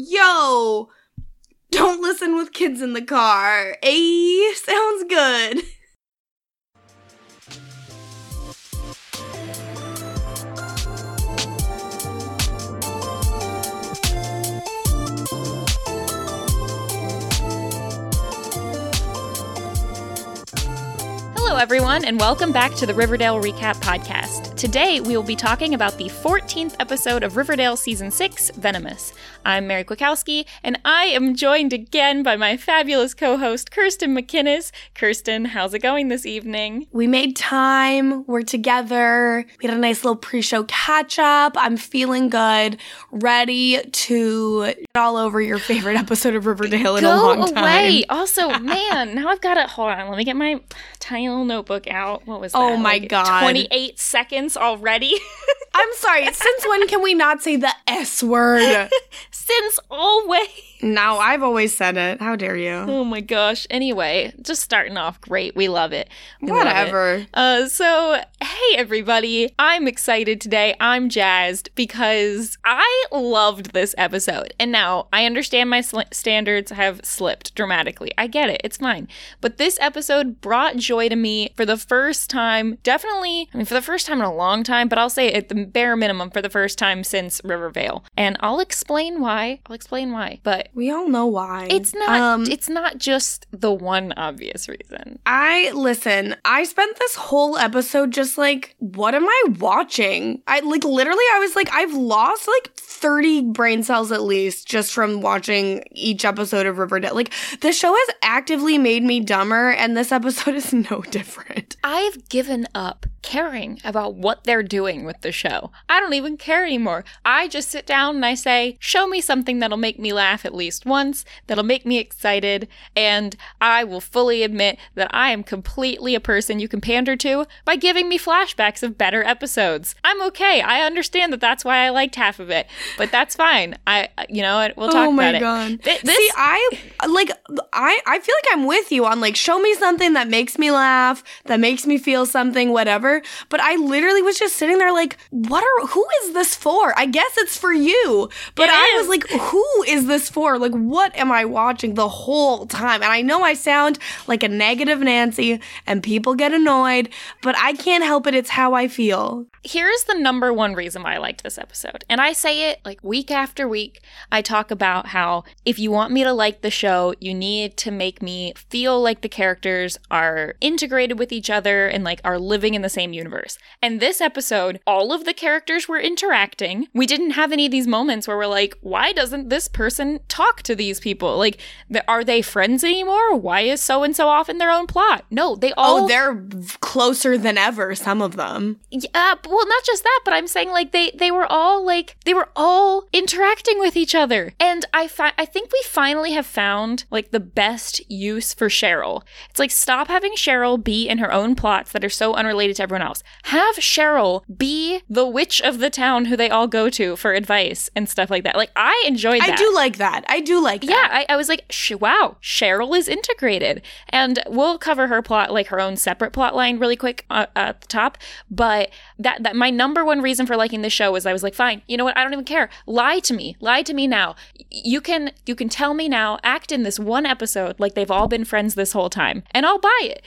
yo, don't listen with kids in the car. A sounds good. Hello, everyone, and welcome back to the Riverdale Recap Podcast. Today, we will be talking about the 14th episode of Riverdale Season 6, Venomous. I'm Mary Kwiatkowski, and I am joined again by my fabulous co host, Kirsten McInnes. Kirsten, how's it going this evening? We made time. We're together. We had a nice little pre show catch up. I'm feeling good, ready to get all over your favorite episode of Riverdale in a long Go time. away. Also, man, now I've got it. hold on. Let me get my tiny little notebook out. What was oh that? Oh my like God. 28 seconds already? I'm sorry. Since when can we not say the S word? Since always. No, I've always said it. How dare you? Oh my gosh. Anyway, just starting off great. We love it. We love it. Whatever. Uh, so, hey everybody. I'm excited today. I'm jazzed because I loved this episode. And now I understand my sl- standards have slipped dramatically. I get it. It's fine. But this episode brought joy to me for the first time. Definitely, I mean, for the first time in a long time, but I'll say at the bare minimum for the first time since Rivervale. And I'll explain why. I'll explain why. But We all know why. it's not Um, it's not just the one obvious reason. I listen, I spent this whole episode just like, what am I watching? I like literally I was like, I've lost like 30 brain cells at least just from watching each episode of Riverdale. Like the show has actively made me dumber and this episode is no different. I've given up caring about what they're doing with the show. I don't even care anymore. I just sit down and I say, show me something that'll make me laugh at least once, that'll make me excited, and I will fully admit that I am completely a person you can pander to by giving me flashbacks of better episodes. I'm okay. I understand that that's why I liked half of it, but that's fine. I, you know, what, we'll talk oh my about god. it. Th- this, See, I like I I feel like I'm with you on like show me something that makes me laugh, that makes me feel something whatever, but I literally was just sitting there like what are who is this for? I guess it's for you. But It I is. was like who is this for? Like what am I watching the whole time? And I know I sound like a negative Nancy and people get annoyed, but I can't help it. It's how I feel. here's the number one reason why I liked this episode. And I say it like week after week. I talk about how if you want me to like the show, you need to make me feel like the characters are integrated with each other and like are living in the same universe. And this episode, all of the characters were interacting. We didn't have any of these moments where we're like, why doesn't this person talk to these people? Like, are they friends anymore? Why is so and so off in their own plot? No, they oh, all Oh, they're closer than ever, some of them. yeah, uh, well, not just that, but I'm saying like they they were all like they were all interacting with each other, and I fi- I think we finally have found like the best use for Cheryl. It's like stop having Cheryl be in her own plots that are so unrelated to everyone else. Have Cheryl be the witch of the town who they all go to for advice and stuff like that. Like I enjoyed that. I do like that. I do like that. Yeah, I, I was like, Sh- wow, Cheryl is integrated. And we'll cover her plot, like her own separate plot line, really quick uh, at the top. But that, that my number one reason for liking the show was I was like, fine, you know what? I don't even care. Lie to me. Lie to me now. You can you can tell me now. Act in this one episode like they've all been friends this whole time, and I'll buy it.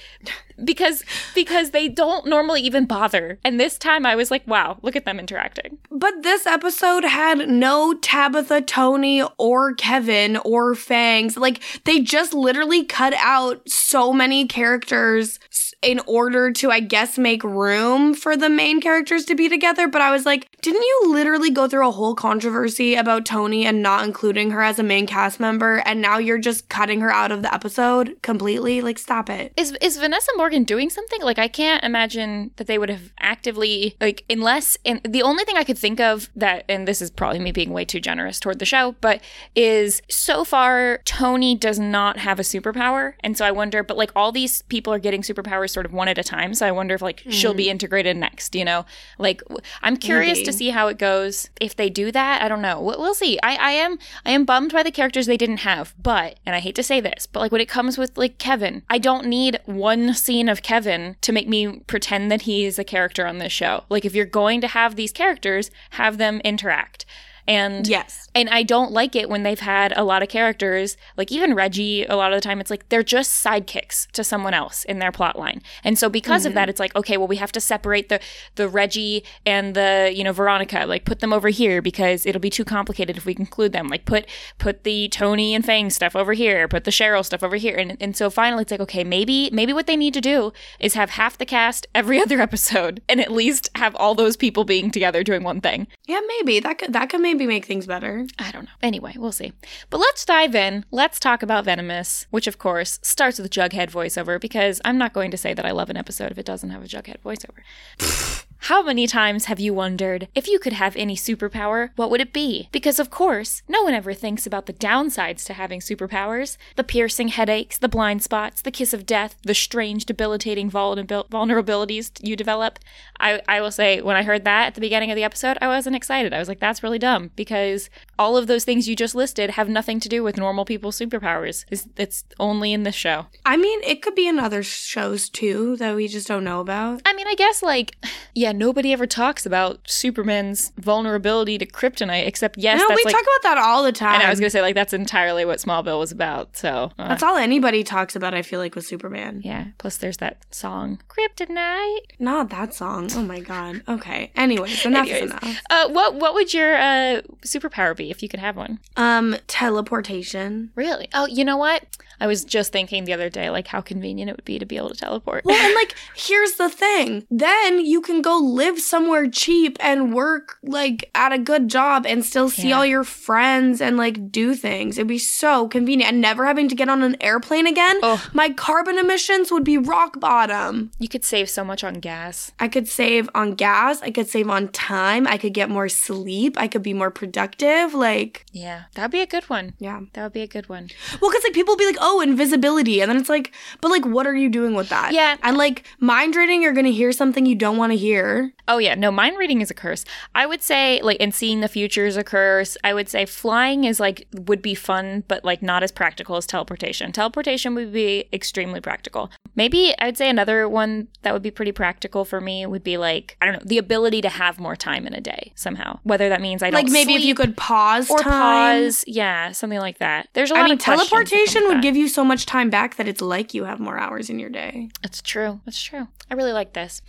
Because because they don't normally even bother. And this time I was like, wow, look at them interacting. But this episode had no Tabitha, Tony, or Kevin or Fangs. Like, they just literally cut out so many characters in order to, I guess, make room for the main characters to be together. But I was like, didn't you literally go through a whole controversy about Tony and not including her as a main cast member? And now you're just cutting her out of the episode completely? Like, stop it. Is is Vanessa Morgan doing something? Like I can't imagine that they would have actively like unless and the only thing I could think of that and this is probably me being way too generous toward the show, but is so far Tony does not have a superpower. And so I wonder but like all these people are getting superpowers sort of one at a time, so I wonder if like she'll be hmm. integrated next, you know? Like I'm curious Maybe. to see how it goes. If they do that, I don't know. We'll, we'll see. I I am I am bummed by the characters they didn't have, but and I hate to say this, but like when it comes with like Kevin, I don't need one scene of Kevin to make me pretend that he is a character on this show. Like if you're going to have these characters, have them interact. And Yes. and I don't like it when they've had a lot of characters, like even Reggie, a lot of the time it's like they're just sidekicks to someone else in their plot line. And so because of that, mm-hmm. it's like, okay, well, we have to separate the the Reggie and the, you know, Veronica, like put them over here because it'll be too complicated if we conclude them. Like put put the Tony and Fang stuff over here, put the Cheryl stuff over here. And and so finally it's like, okay, maybe maybe what they need to do is have half the cast every other episode and at least have all those people being together doing one thing. Yeah, maybe that could that could maybe make things better. I don't know. Anyway, we'll see. But let's dive in. Let's talk about Venomous, which of course starts with Jughead voiceover because I'm not going to say that I love an episode if it doesn't have a Jughead voiceover. How many times have you wondered if you could have any superpower, what would it be? Because of course, no one ever thinks about the downsides to having superpowers the piercing headaches, the blind spots, the kiss of death, the strange, debilitating vulnerabil- vulnerabilities you develop. I, I will say, when I heard that at the beginning of the episode, I wasn't excited. I was like, that's really dumb because all of those things you just listed have nothing to do with normal people's superpowers. It's, it's only in this show. I mean, it could be in other shows too that we just don't know about. I mean, I guess like, yeah, nobody ever talks about Superman's vulnerability to kryptonite, except yes, no, we like. talk about that all the time. and I was gonna say like that's entirely what Smallville was about. So uh, That's all anybody talks about. I feel like with Superman. yeah. Plus, there's that song Kryptonite. Not that song. Oh my god. Okay. Anyways, enough Anyways. is enough. Uh, what what would your uh superpower be if you could have one? Um, teleportation. Really? Oh, you know what? I was just thinking the other day, like how convenient it would be to be able to teleport. Well, and like, here's the thing. Then you can go live somewhere cheap and work like at a good job and still see Yeah. all your friends and like do things. It'd be so convenient. And never having to get on an airplane again. Oh. My carbon emissions would be rock bottom. you could save so much on gas. I could save on gas. I could save on time. I could get more sleep. I could be more productive. Like, Yeah, that'd be a good one. yeah. That would be a good one. Well, because like people be like, oh, invisibility. And then it's like, but like, what are you doing with that? Yeah. And like, mind reading, you're going to hear something you don't want to hear. Oh yeah, no, mind reading is a curse. I would say like and seeing the future is a curse. I would say flying is like would be fun, but like not as practical as teleportation. Teleportation would be extremely practical. Maybe I'd say another one that would be pretty practical for me would be like I don't know, the ability to have more time in a day somehow. Whether that means I don't Like maybe if you could pause or time. pause, yeah, something like that. There's a lot I mean, of questions that come teleportation would give you so much time back that it's like you have more hours in your day. That's true. That's true. I really like this.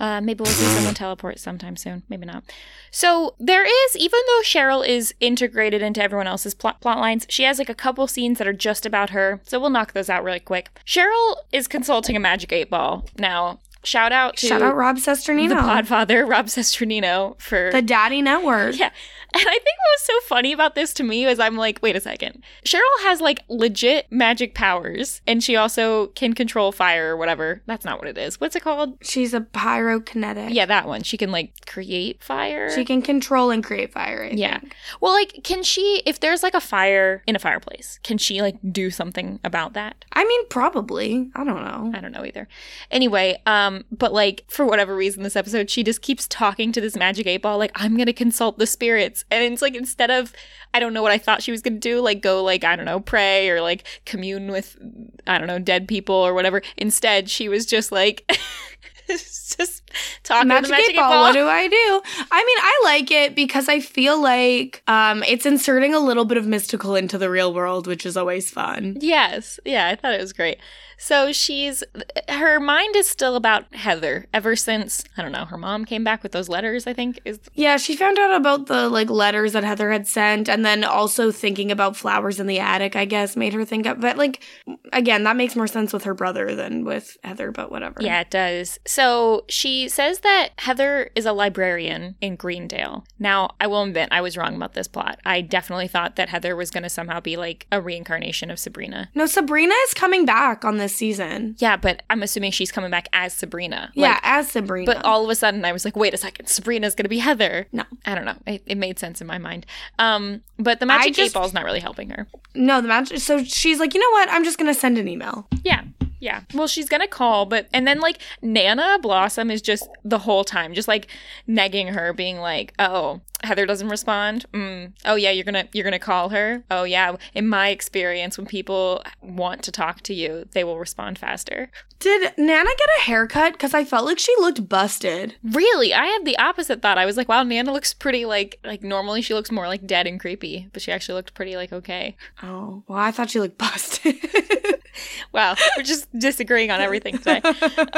Uh, maybe we'll see someone teleport sometime soon. Maybe not. So there is, even though Cheryl is integrated into everyone else's plot, plot lines, she has like a couple scenes that are just about her. So we'll knock those out really quick. Cheryl is consulting a magic eight ball. Now, shout out to Shout out Rob the Podfather, Rob Cesternino, for the Daddy Network. yeah. And I think what was so funny about this to me was I'm like, wait a second. Cheryl has like legit magic powers, and she also can control fire or whatever. That's not what it is. What's it called? She's a pyrokinetic. Yeah, that one. She can like create fire. She can control and create fire. I yeah. think. Well, like, can she, if there's like a fire in a fireplace, can she like do something about that? I mean, probably. I don't know. I don't know either. Anyway, um, but like for whatever reason, this episode she just keeps talking to this magic eight ball, like I'm gonna consult the spirits, and it's like instead of I don't know what I thought she was gonna do, like go like I don't know pray or like commune with I don't know dead people or whatever. Instead, she was just like just talking Magic, magic eight ball, What do I do? I mean, I like it because I feel like um, it's inserting a little bit of mystical into the real world, which is always fun. Yes. Yeah, I thought it was great. So she's her mind is still about Heather ever since I don't know, her mom came back with those letters, I think is Yeah, she found out about the like letters that Heather had sent, and then also thinking about flowers in the attic. I guess made her think of. But like, again, that makes more sense with her brother than with Heather. But whatever. Yeah, it does. So she says that Heather is a librarian in Greendale. Now, I will admit I was wrong about this plot. I definitely thought that Heather was going to somehow be like a reincarnation of Sabrina. No, Sabrina is coming back on this season. Yeah, but I'm assuming she's coming back as Sabrina. Yeah, Like, as Sabrina. but all of a sudden I was like, wait a second, Sabrina's going to be Heather. No. I don't know. It, it made sense in my mind. Um, but the magic just- eight ball's not really helping her. no, the magic. So she's like, you know what? I'm just gonna send an email. Yeah. Yeah. Well, she's gonna call, but and then like Nana Blossom is just the whole time, just like negging her, being like, "Oh, Heather doesn't respond. Mm. Oh yeah, you're gonna you're gonna call her. Oh yeah. In my experience, when people want to talk to you, they will respond faster. Did Nana get a haircut? Because I felt like she looked busted. Really, I had the opposite thought. I was like, wow, Nana looks pretty like like normally she looks more like dead and creepy, but she actually looked pretty like okay. Oh well, I thought she looked busted. wow, we're just disagreeing on everything today.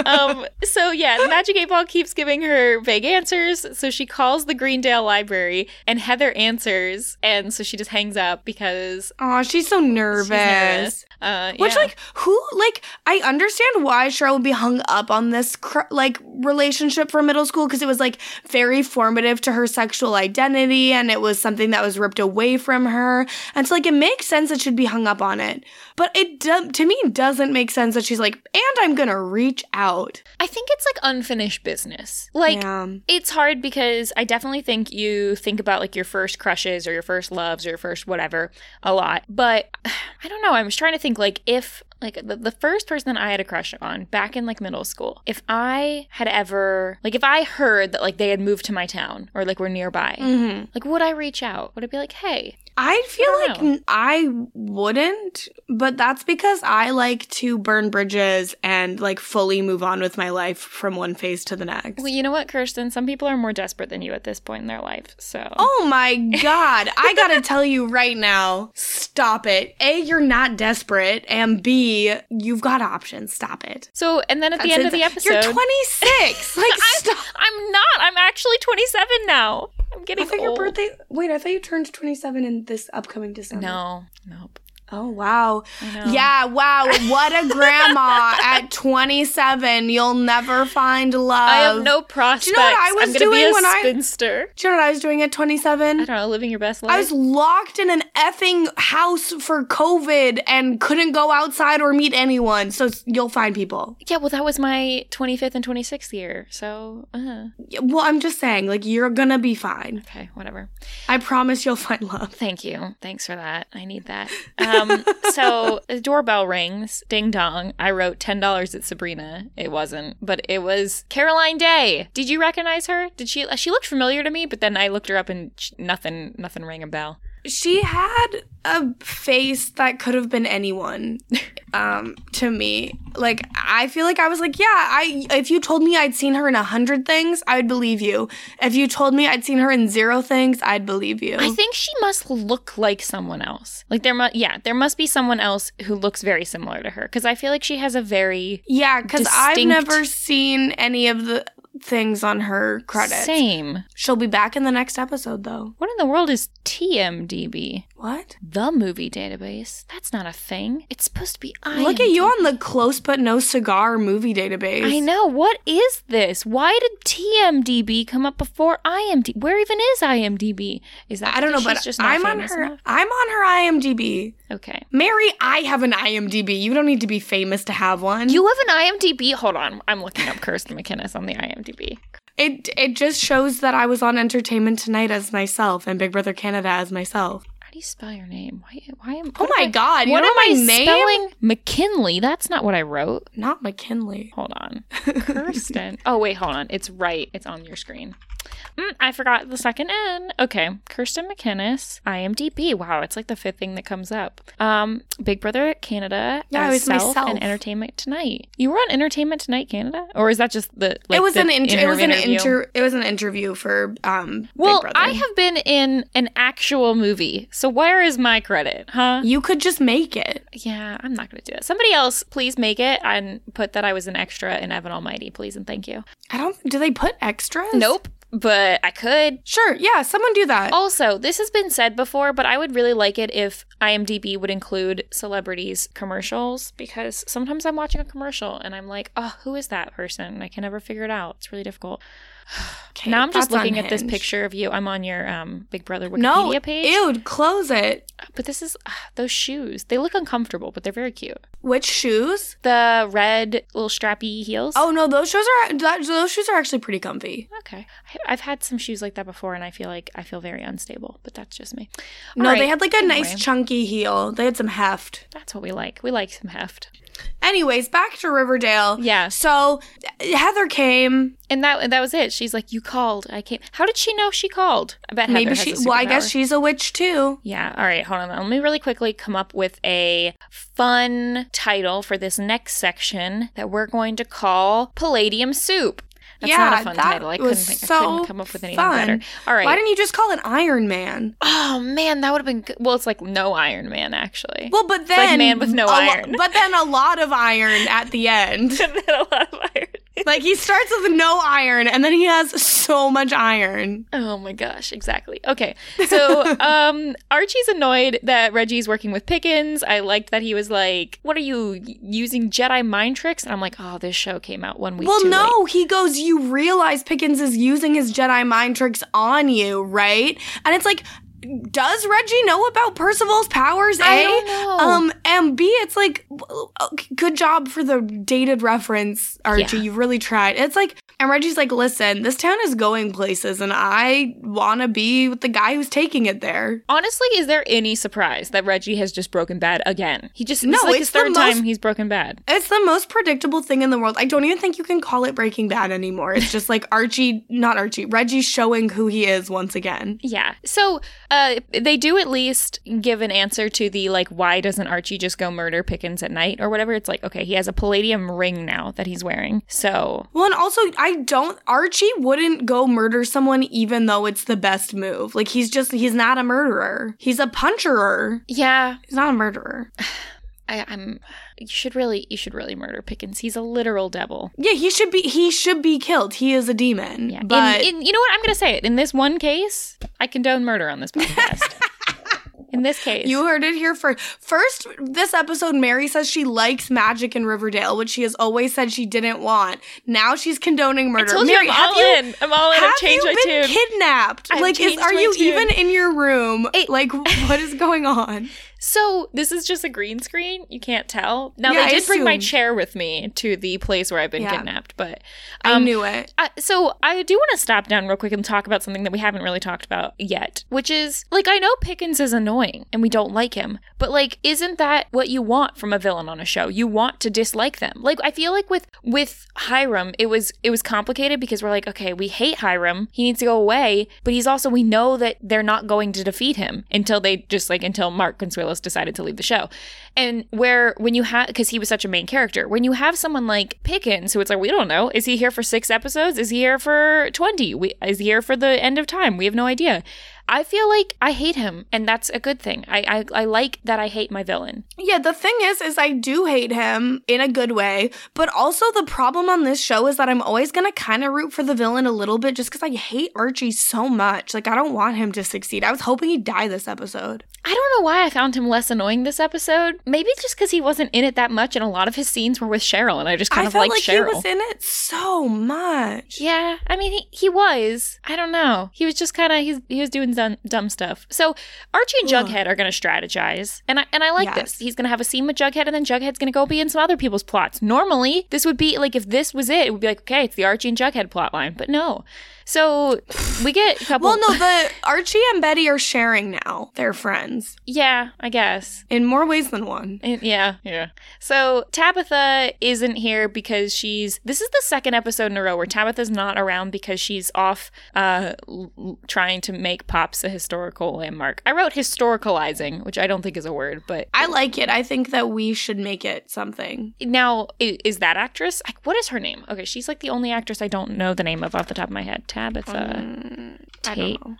um, so yeah, the Magic Eight Ball keeps giving her vague answers. So she calls the Greendale Library, and Heather answers, and so she just hangs up because oh, she's so nervous. She's nervous. Uh, Which, yeah. like, who, like, I understand why Cheryl would be hung up on this, cr- like, relationship from middle school because it was, like, very formative to her sexual identity and it was something that was ripped away from her. And so, like, it makes sense that she'd be hung up on it. But it, to me, doesn't make sense that she's like, and I'm gonna reach out. I think it's like unfinished business. Like, Yeah. it's hard because I definitely think you think about like your first crushes or your first loves or your first whatever a lot. But I don't know. I was trying to think like if like the, the first person that I had a crush on back in like middle school, if I had ever like if I heard that like they had moved to my town or like were nearby, Mm-hmm. like would I reach out? Would I be like, hey, I feel I like know. I wouldn't, but that's because I like to burn bridges and like fully move on with my life from one phase to the next. well, you know what, Kirsten? Some people are more desperate than you at this point in their life. So Oh my god, I gotta tell you right now, stop it. A, you're not desperate, and B, you've got options. Stop it. so and then at the end it. of the episode, You're 26. Like, stop. I'm not. I'm actually 27 now. I'm I getting thought your birthday. Wait, I thought you turned 27 in this upcoming December. No, nope. Oh, wow. Yeah, wow. What a grandma at 27. You'll never find love. I have no prospects. Do you know what I was I'm doing be a when I- spinster. Do you know what I was doing at 27? I 27? don't know, living your best life. I was locked in an effing house for COVID and couldn't go outside or meet anyone. So you'll find people. yeah, well, that was my 25th and 26th year. So, uh, Yeah, Well, I'm just saying, like, you're gonna be fine. okay, whatever. I promise you'll find love. Thank you. Thanks for that. I need that. Um, Um, so the doorbell rings. Ding dong. I wrote ten dollars at Sabrina. It wasn't, but it was Caroline Day. Did you recognize her? Did she? Uh, she looked familiar to me, but then I looked her up and sh- nothing. Nothing rang a bell. She had a face that could have been anyone. Um, to me, like I feel like I was like, yeah, I. If you told me I'd seen her in a hundred things, I would believe you. If you told me I'd seen her in zero things, I'd believe you. I think she must look like someone else. Like there must, yeah, there must be someone else who looks very similar to her because I feel like she has a very yeah, because I've never seen any of the things on her credits. same. She'll be back in the next episode, though. What in the world is TMDB? What? The movie database? That's not a thing. It's supposed to be IMDb. Look at you on the close but no cigar movie database. I know. What is this? Why did TMDB come up before IMDb? Where even is IMDb? Is that I don't know, but just I'm on her. enough? I'm on her IMDb. Okay. Mary, I have an IMDb. You don't need to be famous to have one. You have an IMDb? Hold on. I'm looking up Kirsten McInnes on the IMDb. It it just shows that I was on Entertainment Tonight as myself and Big Brother Canada as myself. How do you spell your name? Why? Why am? Oh my I- God! You What know am my I name? spelling? McKinley. That's not what I wrote. Not McKinley. Hold on. Kirsten. oh wait, hold on. It's right. It's on your screen. Mm, I forgot the second N. Okay, Kirsten McInnes, IMDb. Wow, it's like the fifth thing that comes up. Um, Big Brother Canada. Yeah, it was Self myself. And Entertainment Tonight. You were on Entertainment Tonight Canada, or is that just the? Like, it was the an inter- it was an interview? inter it was an interview for um Well, Big Brother. I have been in an actual movie, so where is my credit, huh? you could just make it. Yeah, I'm not going to do it. Somebody else, please make it and put that I was an extra in Evan Almighty, please and thank you. I don't. Do they put extras? Nope, but I could. Sure. Yeah. Someone do that. Also, this has been said before, but I would really like it if IMDb would include celebrities' commercials because sometimes I'm watching a commercial and I'm like, oh, who is that person? I can never figure it out. It's really difficult. Okay, now I'm just looking at this picture of you. I'm on your um, Big Brother Wikipedia No, page. ew, close it. But this is ah, those shoes. They look uncomfortable, but they're very cute. Which shoes? The red little strappy heels. Oh no, those shoes are that, those shoes are actually pretty comfy. okay. I, I've had some shoes like that before, and I feel like I feel very unstable. But that's just me. No, All they had like a nice chunky heel. They had some heft. That's what we like. We like some heft. Anyways, back to Riverdale. Yeah. So Heather came. And that that was it. She's like, "You called. I came." How did she know she called? I bet Maybe Heather she. has a Well, I guess she's a witch too. Yeah. All right. Hold on. Let me really quickly come up with a fun title for this next section that we're going to call Palladium Soup. That's yeah, not a fun that title. I couldn't think. I so couldn't come up with anything fun. better. All right. Why didn't you just call it Iron Man? oh man, that would have been good. Well, it's like no Iron Man actually. Well, but like then man with no a lo- iron. but then a lot of iron at the end. and then a lot of iron. Like he starts with no iron, and then he has so much iron. Oh my gosh, exactly. Okay. So um Archie's annoyed that Reggie's working with Pickens. I liked that he was like, What are you using Jedi mind tricks? And I'm like, Oh, this show came out one week. Well, no, late. he goes, You realize Pickens is using his Jedi mind tricks on you, right? And it's like, does Reggie know about Percival's powers? A? I don't know. Um, and B, it's like, good job for the dated reference, Archie. Yeah. You really tried. It's like, and Reggie's like, listen, this town is going places, and I want to be with the guy who's taking it there. Honestly, is there any surprise that Reggie has just broken bad again? He just No, like it's his third most- time he's broken bad. It's the most predictable thing in the world. I don't even think you can call it Breaking Bad anymore. It's just like Archie, not Archie, Reggie showing who he is once again. Yeah. So uh, they do at least give an answer to the like, why doesn't Archie just go murder Pickens at night or whatever? It's like, okay, he has a palladium ring now that he's wearing. So Well, and also, I don't. Archie wouldn't go murder someone even though it's the best move. Like, he's just, he's not a murderer. He's a puncherer. yeah, He's not a murderer. I, I'm. You should really, you should really murder Pickens. He's a literal devil. Yeah, he should be, he should be killed. He is a demon. Yeah. But in, in, you know what? I'm gonna say it. In this one case, I condone murder on this podcast. in this case, you heard it here first. First, this episode, Mary says she likes magic in Riverdale, which she has always said she didn't want. Now she's condoning I murder. told Mary, you I'm all you, in. I'm all in. I've Have changed you my been tune. kidnapped? I've like, is, are you tune. even in your room? It- like, what is going on? So this is just a green screen. You can't tell. Now Yeah, they I did bring my chair with me to the place where I've been Yeah. kidnapped, but I um, knew it. I, so I do want to stop down real quick and talk about something that we haven't really talked about yet, which is like I know Pickens is annoying and we don't like him, but like isn't that what you want from a villain on a show? You want to dislike them. Like I feel like with with Hiram, it was it was complicated because we're like, okay, we hate Hiram. He needs to go away, but he's also we know that they're not going to defeat him until they just like until Mark Decided to leave the show. And where when you have because he was such a main character, when you have someone like Pickens, who it's like we don't know, is he here for six episodes? Is he here for twenty? We, is he here for the end of time? We have no idea. I feel like I hate him, and that's a good thing. I I, I like that I hate my villain. Yeah, the thing is, is I do hate him in a good way, but also the problem on this show is that I'm always gonna kind of root for the villain a little bit just because I hate Archie so much. Like, I don't want him to succeed. I was hoping he'd die this episode. I don't know why I found him less annoying this episode. Maybe just because he wasn't in it that much, and a lot of his scenes were with Cheryl, and I just kind I of felt like like Cheryl. he was in it so much. Yeah, I mean he, he was. I don't know. He was just kind of he's he was doing dumb, dumb stuff. So Archie and Ugh. Jughead are going to strategize, and I and I like Yes. this. He's going to have a scene with Jughead, and then Jughead's going to go be in some other people's plots. Normally, this would be like if this was it, it would be like okay, it's the Archie and Jughead plot line, but no. So we get a couple. Well, no, but Archie and Betty are sharing now. They're friends yeah, I guess. in more ways than one. Yeah, yeah. So Tabitha isn't here because she's. This is the second episode in a row where Tabitha's not around because she's off uh, l- l- trying to make Pops a historical landmark. I wrote historicalizing, which I don't think is a word, but I like it. I think that we should make it something. now i- is that actress? Like, what is her name? Okay, she's like the only actress I don't know the name of off the top of my head. Tabitha. Mm, I Tate. don't know.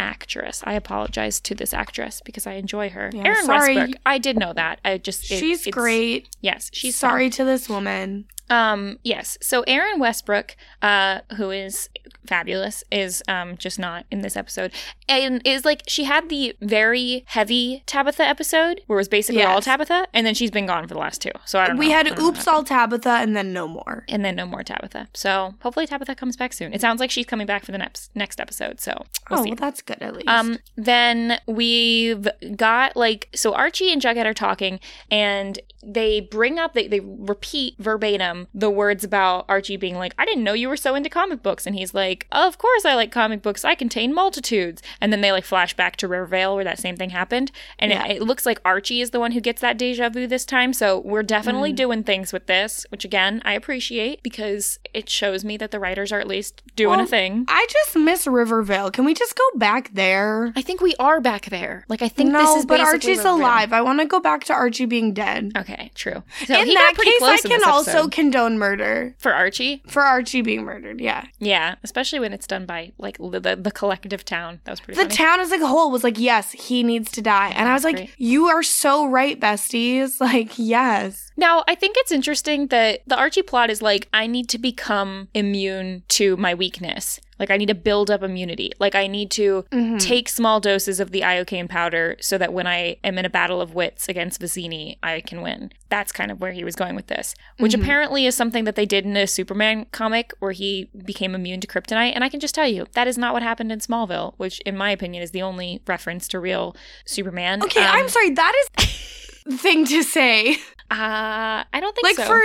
actress. I apologize to this actress because I enjoy her. Yeah, Erinn sorry. Westbrook. I did know that. I just it- She's great. Yes, she's fun. sorry to this woman. Um, yes. So Erinn Westbrook, uh, who is fabulous, is um just not in this episode. And is like she had the very heavy Tabitha episode where it was basically all Tabitha, and then she's been gone for the last two. So I don't know. We I had don't Oops. All Tabitha and then no more. and then no more Tabitha. So hopefully Tabitha comes back soon. It sounds like she's coming back for the next next episode. So we'll oh, see. well, that's good at least. Um, then we've got like so Archie and Jughead are talking, and they bring up they they repeat verbatim the words about Archie being like, "I didn't know you were so into comic books," and he's like, of course I like comic books. I contain multitudes. And then they like flash back to Riverdale where that same thing happened. And Yeah. it, it looks like Archie is the one who gets that deja vu this time. So we're definitely Mm. doing things with this, which again, I appreciate because it shows me that the writers are at least doing Well, a thing. I just miss Rivervale. Can we just go back there? I think we are back there. Like, I think no, this is but Archie's Riverdale. alive. I want to go back to Archie being dead. Okay, true. So In that case, I can also episode. Condone murder for Archie. for Archie being murdered. Yeah, Yeah, especially when it's done by like the the, collective town. That was pretty. the funny. town as a whole was like, "Yes, he needs to die," and I was like, Great. "You are so right, besties." Like, yes, Now, I think it's interesting that the Archie plot is like, I need to become immune to my weakness. Like, I need to build up immunity. Like, I need to Mhm. take small doses of the iocane powder so that when I am in a battle of wits against Vizzini, I can win. That's kind of where he was going with this, which Mhm. apparently is something that they did in a Superman comic where he became immune to kryptonite. And I can just tell you, that is not what happened in Smallville, which, in my opinion, is the only reference to real Superman. Okay, Um, I'm sorry. That is thing to say. Uh, I don't think like so. for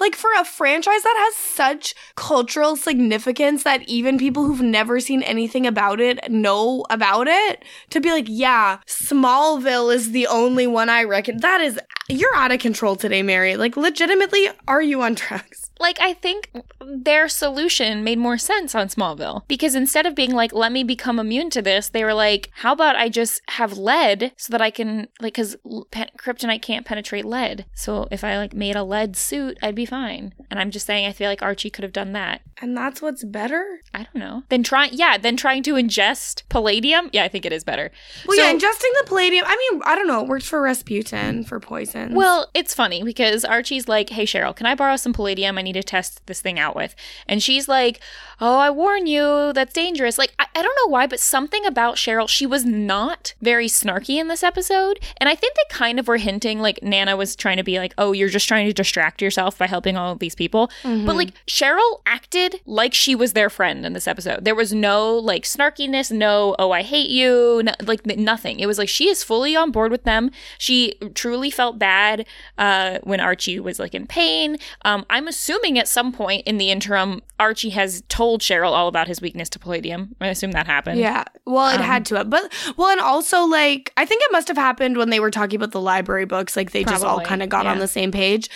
like for a franchise that has such cultural significance that even people who've never seen anything about it know about it to be like yeah smallville is the only one i reckon that is you're out of control today mary like legitimately are you on drugs like I think their solution made more sense on Smallville because instead of being like let me become immune to this they were like how about I just have lead so that I can like cuz pe- kryptonite can't penetrate lead. So if I like made a lead suit I'd be fine. And I'm just saying I feel like Archie could have done that. And that's what's better? I don't know. Then trying yeah then trying to ingest palladium? Yeah I think it is better. Well So- yeah ingesting the palladium i mean i don't know it works for rasputin for poison Well, it's funny because Archie's like, "Hey Cheryl, can I borrow some palladium? I need to test this thing out with." And she's like, "Oh, I warn you, that's dangerous." Like, I, I don't know why, but something about Cheryl, she was not very snarky in this episode, and I think they kind of were hinting like Nana was trying to be like, "Oh, you're just trying to distract yourself by helping all of these people." But like Cheryl acted like she was their friend in this episode. There was no like snarkiness, no "Oh, I hate you," no, like nothing. It was like she is fully on board with them. She truly felt bad uh, when Archie was like in pain. Um, I'm assuming at some point in the interim, Archie has told Cheryl all about his weakness to palladium. I assume that happened. Yeah. Well, it Um, had to have. But well, and also like I think it must have happened when they were talking about the library books. Like they just all kind of got on the same page.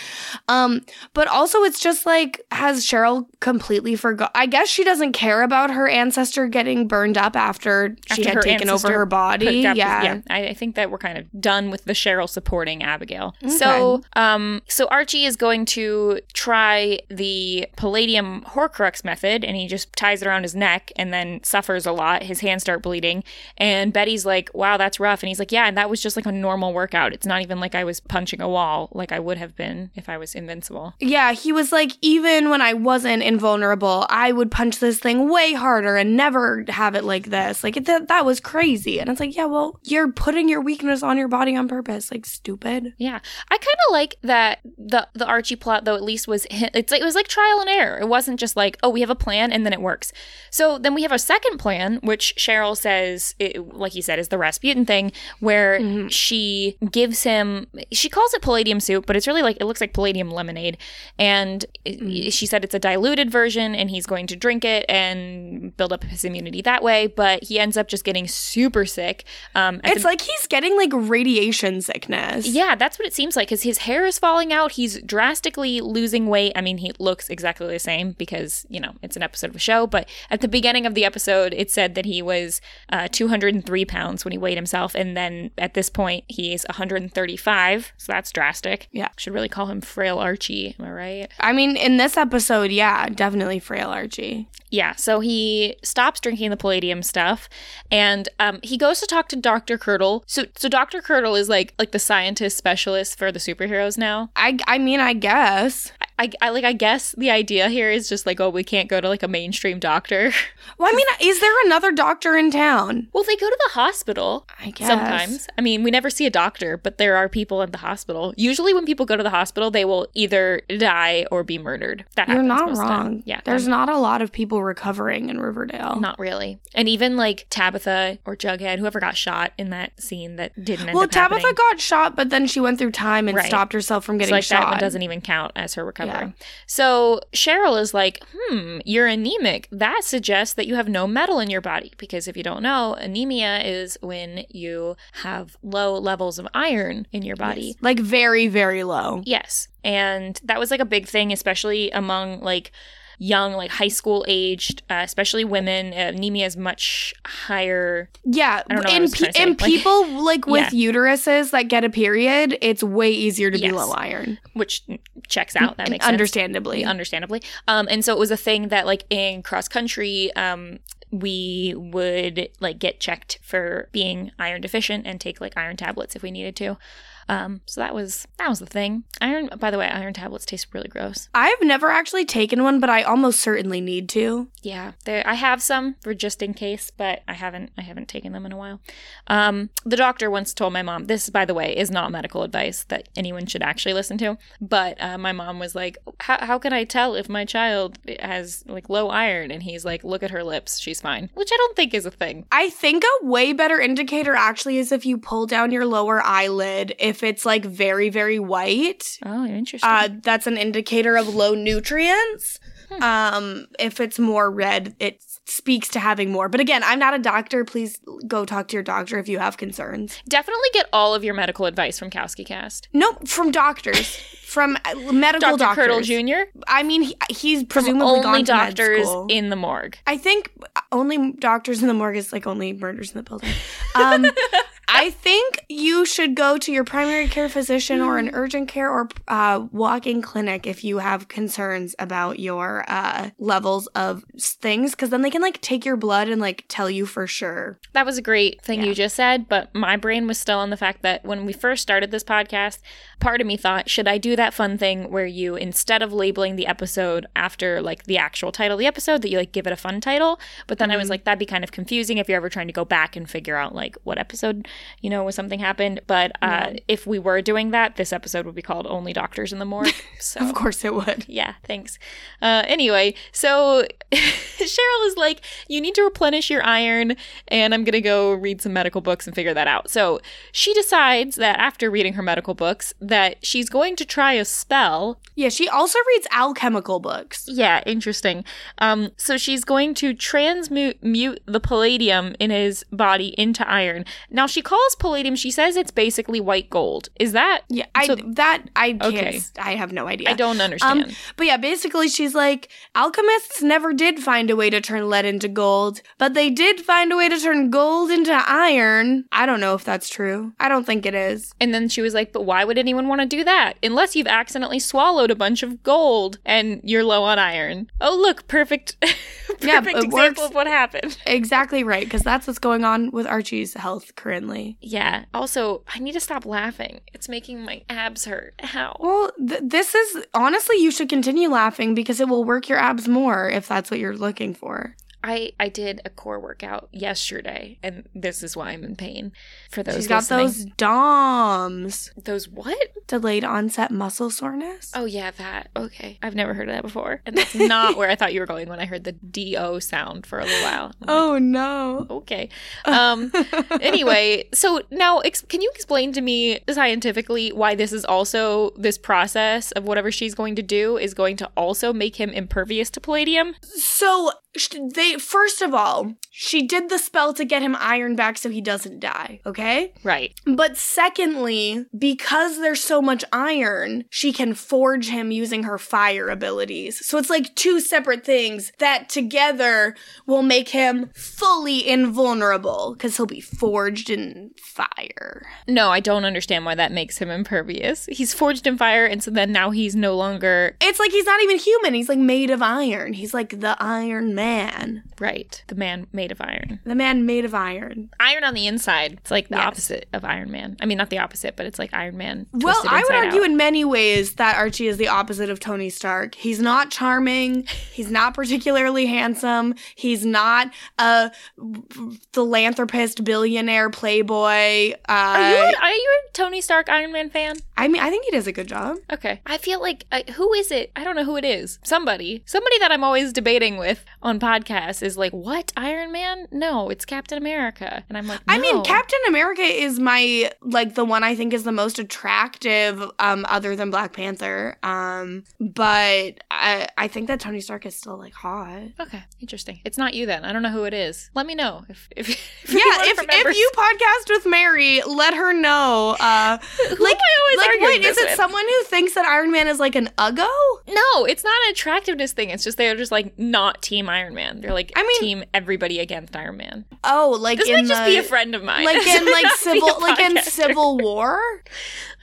Um, but also it's just like has Cheryl completely forgot? I guess she doesn't care about her ancestor getting burned up after, she had taken over her body. up- Yeah. I, I think that we're kind of done with the Cheryl supporting Abigail. So, um, so Archie is going to try the palladium Horcrux method, and he just ties it around his neck, and then suffers a lot. His hands start bleeding, and Betty's like, "Wow, that's rough." And he's like, "Yeah, and that was just like a normal workout. It's not even like I was punching a wall, like I would have been if I was invincible." Yeah, he was like, even when I wasn't invulnerable, I would punch this thing way harder and never have it like this. Like, that that was crazy. And it's like, yeah, well, you're putting your weakness on your body on purpose. Like, stupid. Yeah, I kind of like that the the Archie plot though. At least was it's like it was like trial and error. It wasn't just like oh we have a plan and then it works. So then we have a second plan, which Cheryl says, it, like you said, is the Rasputin thing, where Mhm. she gives him she calls it palladium soup, but it's really like it looks like palladium lemonade, and it- Mm. she said it's a diluted version, and he's going to drink it and build up his immunity that way. But he ends up just getting super sick. Um, at the It's like he's getting like radiation sickness. yeah, that's what it seems like because his hair is falling out. He's drastically losing weight. I mean, he looks exactly the same because, you know, it's an episode of a show. But at the beginning of the episode, it said that he was uh, 203 pounds when he weighed himself. And then at this point, he's 135. So that's drastic. Yeah. Should really call him Frail Archie. Am I right? I mean, in this episode, yeah, definitely frail Archie. Yeah, so he stops drinking the palladium stuff, and um, he goes to talk to Doctor Curdle. So, so Doctor Curdle is like like the scientist specialist for the superheroes now. I, I mean, I guess. I, I like I guess the idea here is just like oh we can't go to like a mainstream doctor. Well, I mean, is there another doctor in town? well, they go to the hospital I guess. sometimes. I mean, we never see a doctor, but there are people at the hospital. Usually, when people go to the hospital, they will either die or be murdered. That You're happens not most of time. wrong. Yeah, There's I'm- not a lot of people recovering in Riverdale. not really. And even like Tabitha or Jughead, whoever got shot in that scene that didn't end well, Tabitha happening. got shot, but then she went through time and Right. stopped herself from so getting like shot. that one doesn't even count as her recovery. Remembering. So Cheryl is like, hmm, you're anemic. That suggests that you have no metal in your body. Because if you don't know, anemia is when you have low levels of iron in your body. Yes. Like very, very low. Yes. And that was like a big thing, especially among like young, like high school aged, uh, especially women. Uh, anemia is much higher. Yeah, I don't know what I in, was trying to say. in Like- people like with Yeah. uteruses that get a period, it's way easier to Yes. be low iron. which checks out. That makes sense. understandably. understandably. Um, and so it was a thing that like in cross country, um, we would like get checked for being iron deficient and take like iron tablets if we needed to. Um, so that was that was the thing. Iron. By the way, iron tablets taste really gross. I've never actually taken one, but I almost certainly need to. Yeah, there, I have some for just in case, but I haven't I haven't taken them in a while. Um, the doctor once told my mom this, by the way, is not medical advice that anyone should actually listen to. But uh, my mom was like, "How how can I tell if my child has like low iron?" And he's like, "Look at her lips; she's fine," which I don't think is a thing. I think a way better indicator actually is if you pull down your lower eyelid. If it's like very, very white, Oh, interesting. uh, that's an indicator of low nutrients. Hmm. Um, if it's more red, it speaks to having more. But again, I'm not a doctor. Please go talk to your doctor if you have concerns. Definitely get all of your medical advice from Kowski Cast. Nope, from doctors, from uh, medical Dr. doctors. Curdle Jr. I mean, he, he's From presumably only gone to med doctors in the morgue. I think only doctors in the morgue is like only murders in the building. Um, I think you should go to your primary care physician or an urgent care or uh, walk-in clinic if you have concerns about your uh, levels of things, because then they can like take your blood and like tell you for sure. That was a great thing Yeah. you just said, but my brain was still on the fact that when we first started this podcast, part of me thought, should I do that fun thing where you, instead of labeling the episode after like the actual title of the episode, that you like give it a fun title? But then I was like, that'd be kind of confusing if you're ever trying to go back and figure out like what episode, you know, when something happened. But uh, if we were doing that, this episode would be called Only Doctors in the Morgue. So Of course, it would. yeah, thanks. Uh, anyway, so Cheryl is like, you need to replenish your iron, and I'm gonna go read some medical books and figure that out. So she decides that after reading her medical books, that she's going to try a spell. Yeah, she also reads alchemical books. Yeah, interesting. Um, so she's going to transmute mute the palladium in his body into iron. Now she calls palladium. She says it's basically white gold. Is that? Yeah, I So- that I can't. Okay. I have no idea. I don't understand. Um, but yeah, basically, she's like, alchemists never did find a way to turn lead into gold, but they did find a way to turn gold into iron. I don't know if that's true. I don't think it is. And then she was like, but why would anyone want to do that? Unless you've accidentally swallowed a bunch of gold and you're low on iron. Oh, look, perfect, perfect Yeah, example works. of what happened. Exactly right, because that's what's going on with Archie's health currently. Yeah. Also, I need to stop laughing. It's making my abs hurt. How? Well, th- this is honestly, you should continue laughing because it will work your abs more if that's what you're looking for. I I did a core workout yesterday, and this is why I'm in pain. For those She's got listening. those DOMS, those what? delayed onset muscle soreness. Oh yeah, that. Okay, I've never heard of that before, and that's not where I thought you were going when I heard the do sound for a little while. I'm like, Oh no. okay. Um. anyway, so now ex- can you explain to me scientifically why this is also this process of whatever she's going to do is going to also make him impervious to palladium? So sh- first of all, she did the spell to get him iron back so he doesn't die, okay? Right. But secondly, because there's so much iron, she can forge him using her fire abilities. So it's like two separate things that together will make him fully invulnerable cuz he'll be forged in fire. No, I don't understand why that makes him impervious. He's forged in fire, and so then now he's no longer It's like he's not even human. He's like made of iron. He's like the Iron Man. right. The man made of iron. The man made of iron. Iron on the inside. It's like the Yes. opposite of Iron Man. I mean, not the opposite, but it's like Iron Man. Well, I would argue out. in many ways that Archie is the opposite of Tony Stark. He's not charming. He's not particularly handsome. He's not a philanthropist, billionaire, playboy. Uh, Are you a, are you a Tony Stark Iron Man fan? I mean, I think he does a good job. Okay. I feel like uh, who is it? I don't know who it is. Somebody. Somebody that I'm always debating with on podcasts is like, "What? Iron Man? No, it's Captain America." And I'm like, I mean, Captain America is my like the one I think is the most attractive um, other than Black Panther. Um, but I, I think that Tony Stark is still like hot. Okay, interesting. It's not you then. I don't know who it is. Let me know if if, if Yeah, if, remembers. if you podcast with Mary, let her know. Uh, like, I always like wait, is it with? someone who thinks that Iron Man is like an uggo? No, it's not an attractiveness thing. It's just they're just like not Team Iron Man. They're like I mean- Team everybody against Iron Man. Oh, like This in might just the, be a friend of mine. like in like not be a civil, like in. Civil War.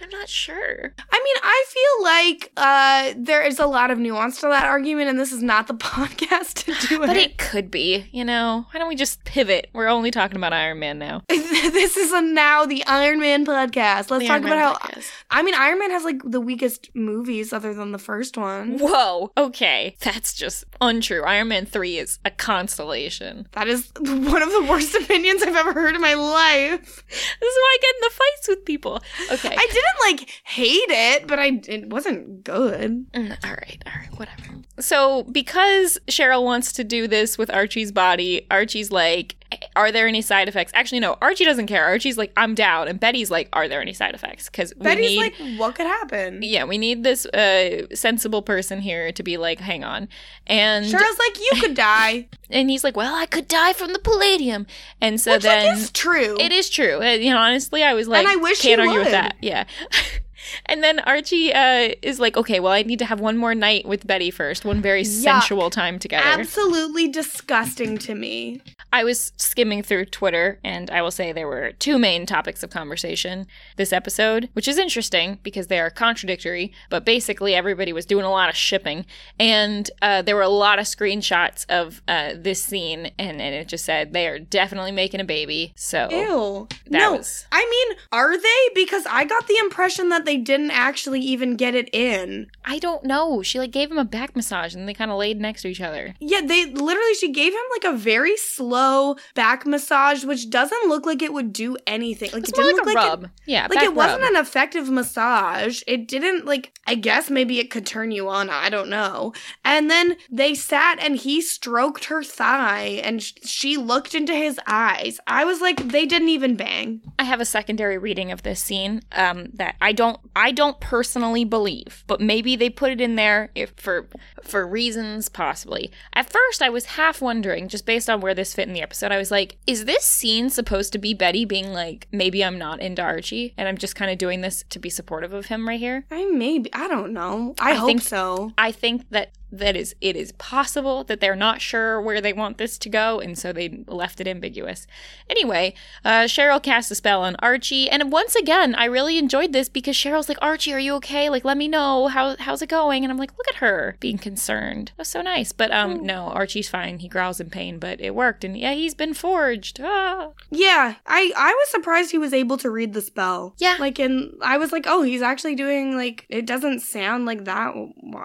I'm not sure. I mean, I feel like uh, there is a lot of nuance to that argument, and this is not the podcast to do it. But it could be, you know. Why don't we just pivot? We're only talking about Iron Man now. this is a now the Iron Man podcast. Let's The talk about how. I mean, Iron Man has like the weakest movies other than the first one. Whoa. Okay, that's just untrue. Iron Man three is a constellation. That is one of the worst opinions I've ever heard in my life. This is why I get in the fights with people. Okay. I didn't like hate it, but I it wasn't good. Mm, all right, all right, whatever. So, because Cheryl wants to do this with Archie's body, Archie's like, "Are there any side effects?" Actually, no. Archie doesn't care. Archie's like, "I'm down," and Betty's like, "Are there any side effects?" Because Betty's need, like, what could happen? yeah, we need this uh, sensible person here to be like, "Hang on," and Cheryl's like, you could die, and he's like, "Well, I could die from the palladium," and so which then like is true. it is true. Uh, You know, honestly, I was like, and I wish can't argue with that. Yeah. and then Archie uh, is like, okay, well, I need to have one more night with Betty first, one very Yuck. sensual time together. Absolutely disgusting to me. I was skimming through Twitter, and I will say there were two main topics of conversation this episode, which is interesting because they are contradictory, but basically everybody was doing a lot of shipping. And uh, there were a lot of screenshots of uh, this scene, and, and it just said they are definitely making a baby. So. Ew. No, was- I mean, are they? Because I got the impression that they didn't actually even get it in. I don't know. She like gave him a back massage and they kind of laid next to each other. Yeah, they literally, she gave him like a very slow back massage, which doesn't look like it would do anything. Like, It's it didn't like a look like rub. yeah, like, it wasn't an effective massage. It didn't, like, I guess maybe it could turn you on. I don't know. And then they sat and he stroked her thigh and sh- she looked into his eyes. I was like, they didn't even bang. I have a secondary reading of this scene um, that I don't I don't personally believe, but maybe they put it in there if for for reasons possibly. At first, I was half wondering, just based on where this fit in the episode, I was like, is this scene supposed to be Betty being like, maybe I'm not into Archie, and I'm just kind of doing this to be supportive of him right here? I maybe, I don't know. I, I hope think- so. I think that that is it is possible that they're not sure where they want this to go, and so they left it ambiguous. Anyway, uh, Cheryl cast a spell on Archie, and once again, I really enjoyed this because Cheryl's like, "Archie, are you okay? Like, let me know how how's it going." And I'm like, "Look at her being concerned. That's so nice." But um, no, Archie's fine. He growls in pain, but it worked, and yeah, he's been forged. Ah. Yeah, I I was surprised he was able to read the spell. Yeah. like and I was like, oh, he's actually doing like it doesn't sound like that.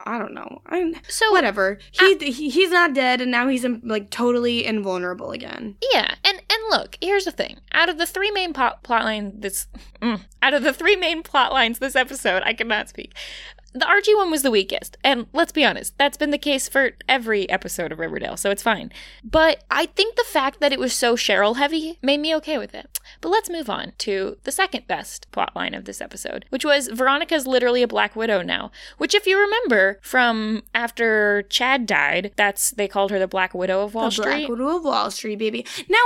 I don't know. I So whatever. He, he he's not dead, and now he's um, like totally invulnerable again. Yeah, and and look, here's the thing. Out of the three main plot plotline this mm, out of the three main plot lines this episode, I cannot speak. The Archie one was the weakest, and let's be honest, that's been the case for every episode of Riverdale, so it's fine. But I think the fact that it was so Cheryl heavy made me okay with it. But let's move on to the second best plot line of this episode, which was Veronica's literally a Black Widow now. Which, if you remember from after Chad died, that's they called her the Black Widow of Wall Street. the Street. Black Widow of Wall Street, baby. Now,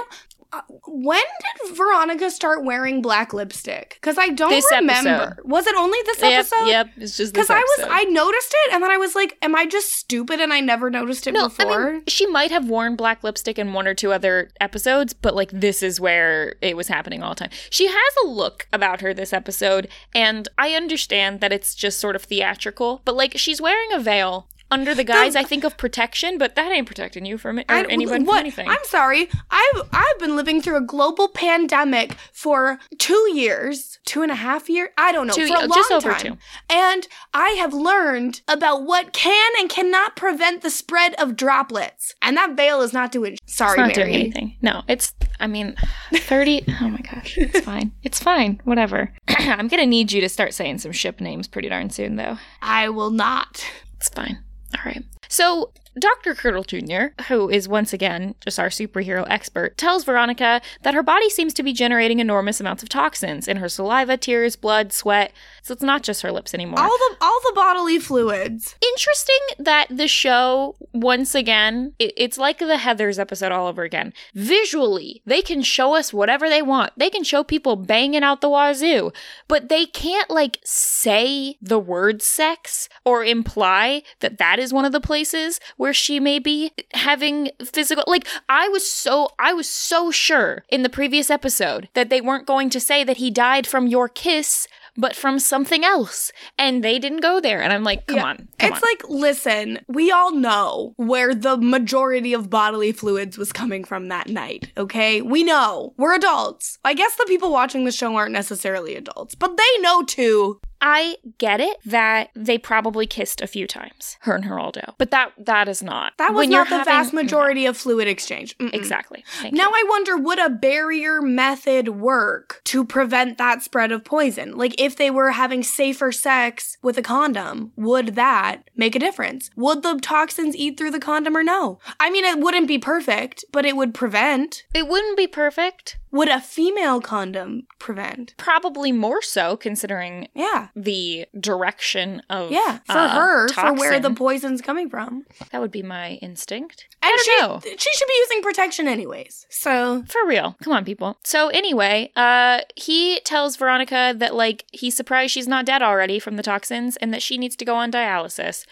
uh, when did Veronica start wearing black lipstick? Because I don't This remember. episode. Was it only this Yep, episode? yep. It's just this Because I was. I noticed it, and then I was like, "Am I just stupid?" And I never noticed it no, before. I mean, she might have worn black lipstick in one or two other episodes, but like this is where it was happening all the time. She has a look about her this episode, and I understand that it's just sort of theatrical, but like she's wearing a veil under the guise, I think, of protection, but that ain't protecting you from it or I- anyone what? from anything. I'm sorry. I've I've been living through a global pandemic for two years, two and a half years. I don't know Two- for a long just over time, two. and I have learned about what can and cannot prevent the spread of droplets. And that veil is not doing. Sorry, it's not Mary. doing anything. No, it's. I mean, thirty. oh my gosh, it's fine. It's fine. Whatever. I'm gonna need you to start saying some ship names pretty darn soon, though. I will not. It's fine. All right. So Dr. Curdle Jr., who is once again just our superhero expert, tells Veronica that her body seems to be generating enormous amounts of toxins in her saliva, tears, blood, sweat. So it's not just her lips anymore. All the all the bodily fluids. Interesting that the show, once again, it- it's like the Heathers episode all over again. Visually, they can show us whatever they want. They can show people banging out the wazoo, but they can't like say the word sex or imply that that is one of the places where she may be having physical like I was so I was so sure in the previous episode that they weren't going to say that he died from your kiss but from something else and they didn't go there and I'm like come Yeah. on come it's on. like, listen, we all know where the majority of bodily fluids was coming from that night, okay? We know. We're adults. I guess the people watching the show aren't necessarily adults, but they know too. I get it that they probably kissed a few times, her and Geraldo, but that that is not. That was When not the having- vast majority of fluid exchange. Mm-mm. Exactly. Thank Now you. I wonder would a barrier method work to prevent that spread of poison? Like if they were having safer sex with a condom, would that make a difference? Would the toxins eat through the condom or no? I mean it wouldn't be perfect, but it would prevent. it wouldn't be perfect. Would a female condom prevent? Probably more so, considering Yeah. the direction of Yeah, for uh, her, for where the poison's coming from. that would be my instinct. And I she, don't know. she should be using protection anyways. So, For real. Come on, people. So anyway, uh he tells Veronica that like he's surprised she's not dead already from the toxins and that she needs to go on dialysis.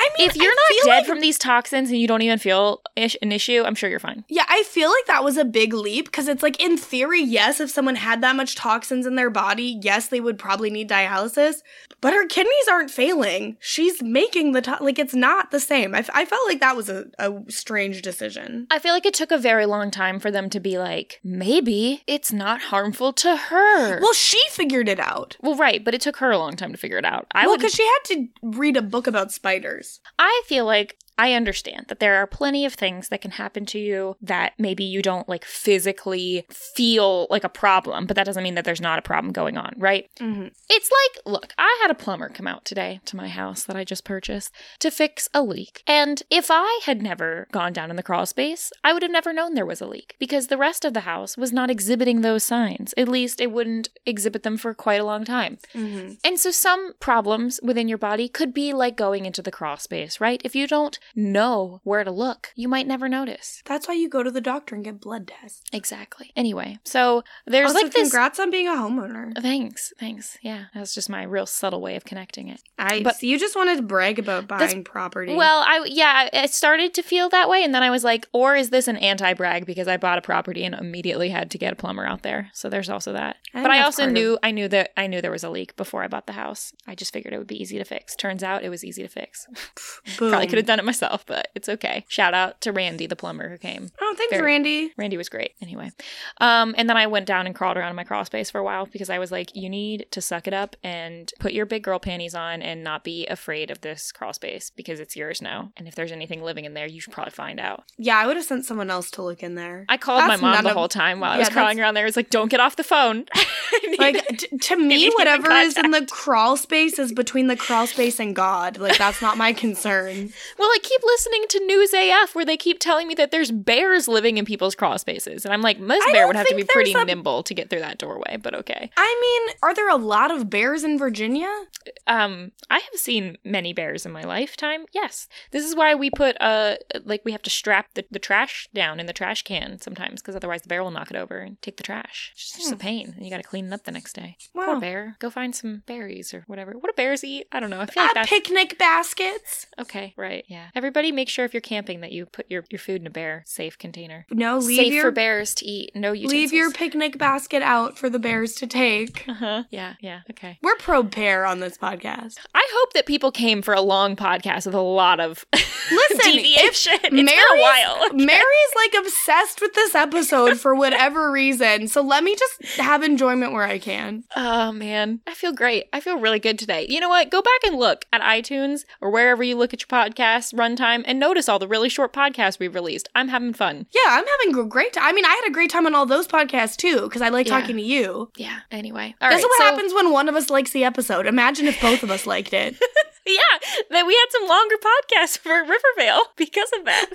I mean, If you're I not dead like from these toxins and you don't even feel ish- an issue, I'm sure you're fine. Yeah, I feel like that was a big leap because it's like, in theory, yes, if someone had that much toxins in their body, yes, they would probably need dialysis, but her kidneys aren't failing. She's making the, to- like, it's not the same. I, f- I felt like that was a, a strange decision. I feel like it took a very long time for them to be like, maybe it's not harmful to her. Well, she figured it out. Well, right, but it took her a long time to figure it out. I well, because she had to read a book about spiders. I feel like I understand that there are plenty of things that can happen to you that maybe you don't like physically feel like a problem, but that doesn't mean that there's not a problem going on, right? Mm-hmm. It's like, look, I had a plumber come out today to my house that I just purchased to fix a leak. And if I had never gone down in the crawl space, I would have never known there was a leak because the rest of the house was not exhibiting those signs. At least it wouldn't exhibit them for quite a long time. Mm-hmm. And so some problems within your body could be like going into the crawl space, right? If you don't know where to look, you might never notice. That's why you go to the doctor and get blood tests. Exactly. Anyway, so there's also, like this. congrats on being a homeowner. Thanks, thanks. Yeah, that's just my real subtle way of connecting it. I But- see. You just wanted to brag about buying property. Well, I yeah, it started to feel that way, and then I was like, or is this an anti-brag because I bought a property and immediately had to get a plumber out there? So there's also that. I but I also part of- knew I knew that I knew there was a leak before I bought the house. I just figured it would be easy to fix. Turns out it was easy to fix. Probably could have done it myself, but it's okay. Shout out to Randy, the plumber who came. Oh, thanks, Very- Randy. Randy was great. Anyway, um, and then I went down and crawled around in my crawl space for a while because I was like, you need to suck it up and put your big girl panties on and not be afraid of this crawl space because it's yours now. And if there's anything living in there, you should probably find out. Yeah, I would have sent someone else to look in there. I called That's my mom the whole time while I was crawling that's- around there. It's like, don't get off the phone. Like t- to me whatever is in the crawl space is between the crawl space and god like that's not my concern well, keep listening to News AF where they keep telling me that there's bears living in people's crawl spaces, and I'm like, most I bear would have to be pretty a- nimble to get through that doorway, but okay. i mean are there a lot of bears in virginia Um, I have seen many bears in my lifetime. Yes, this is why we put uh like we have to strap the, the trash down in the trash can sometimes because otherwise the bear will knock it over and take the trash. It's just a pain, and you got to clean it up the next day. Poor Hmm. Bear. Go find some berries or whatever. What do bears eat? I don't know. I feel like uh, picnic baskets okay. Right? Yeah. Everybody, make sure if you're camping that you put your your food in a bear safe container. no leave safe your for bears to eat. No utensils. leave your picnic basket out for the bears to take Uh huh. Yeah. Yeah. Okay. we're pro bear on this podcast I hope that people came for a long podcast with a lot of Listen, deviation. It's been a Mary's- while. mary's like obsessed with this episode for whatever reason so let me just have enjoyment where i can Oh man, I feel great. I feel really good today. You know what? Go back and look at iTunes or wherever you look at your podcast runtime and notice all the really short podcasts we've released. I'm having fun. yeah i'm having a great time i mean i had a great time on all those podcasts too because i like Yeah. talking to you Yeah. Anyway, all This right. is what so- happens when one of us likes the episode. Imagine if both of us liked it. Yeah, that we had some longer podcasts for Rivervale because of that.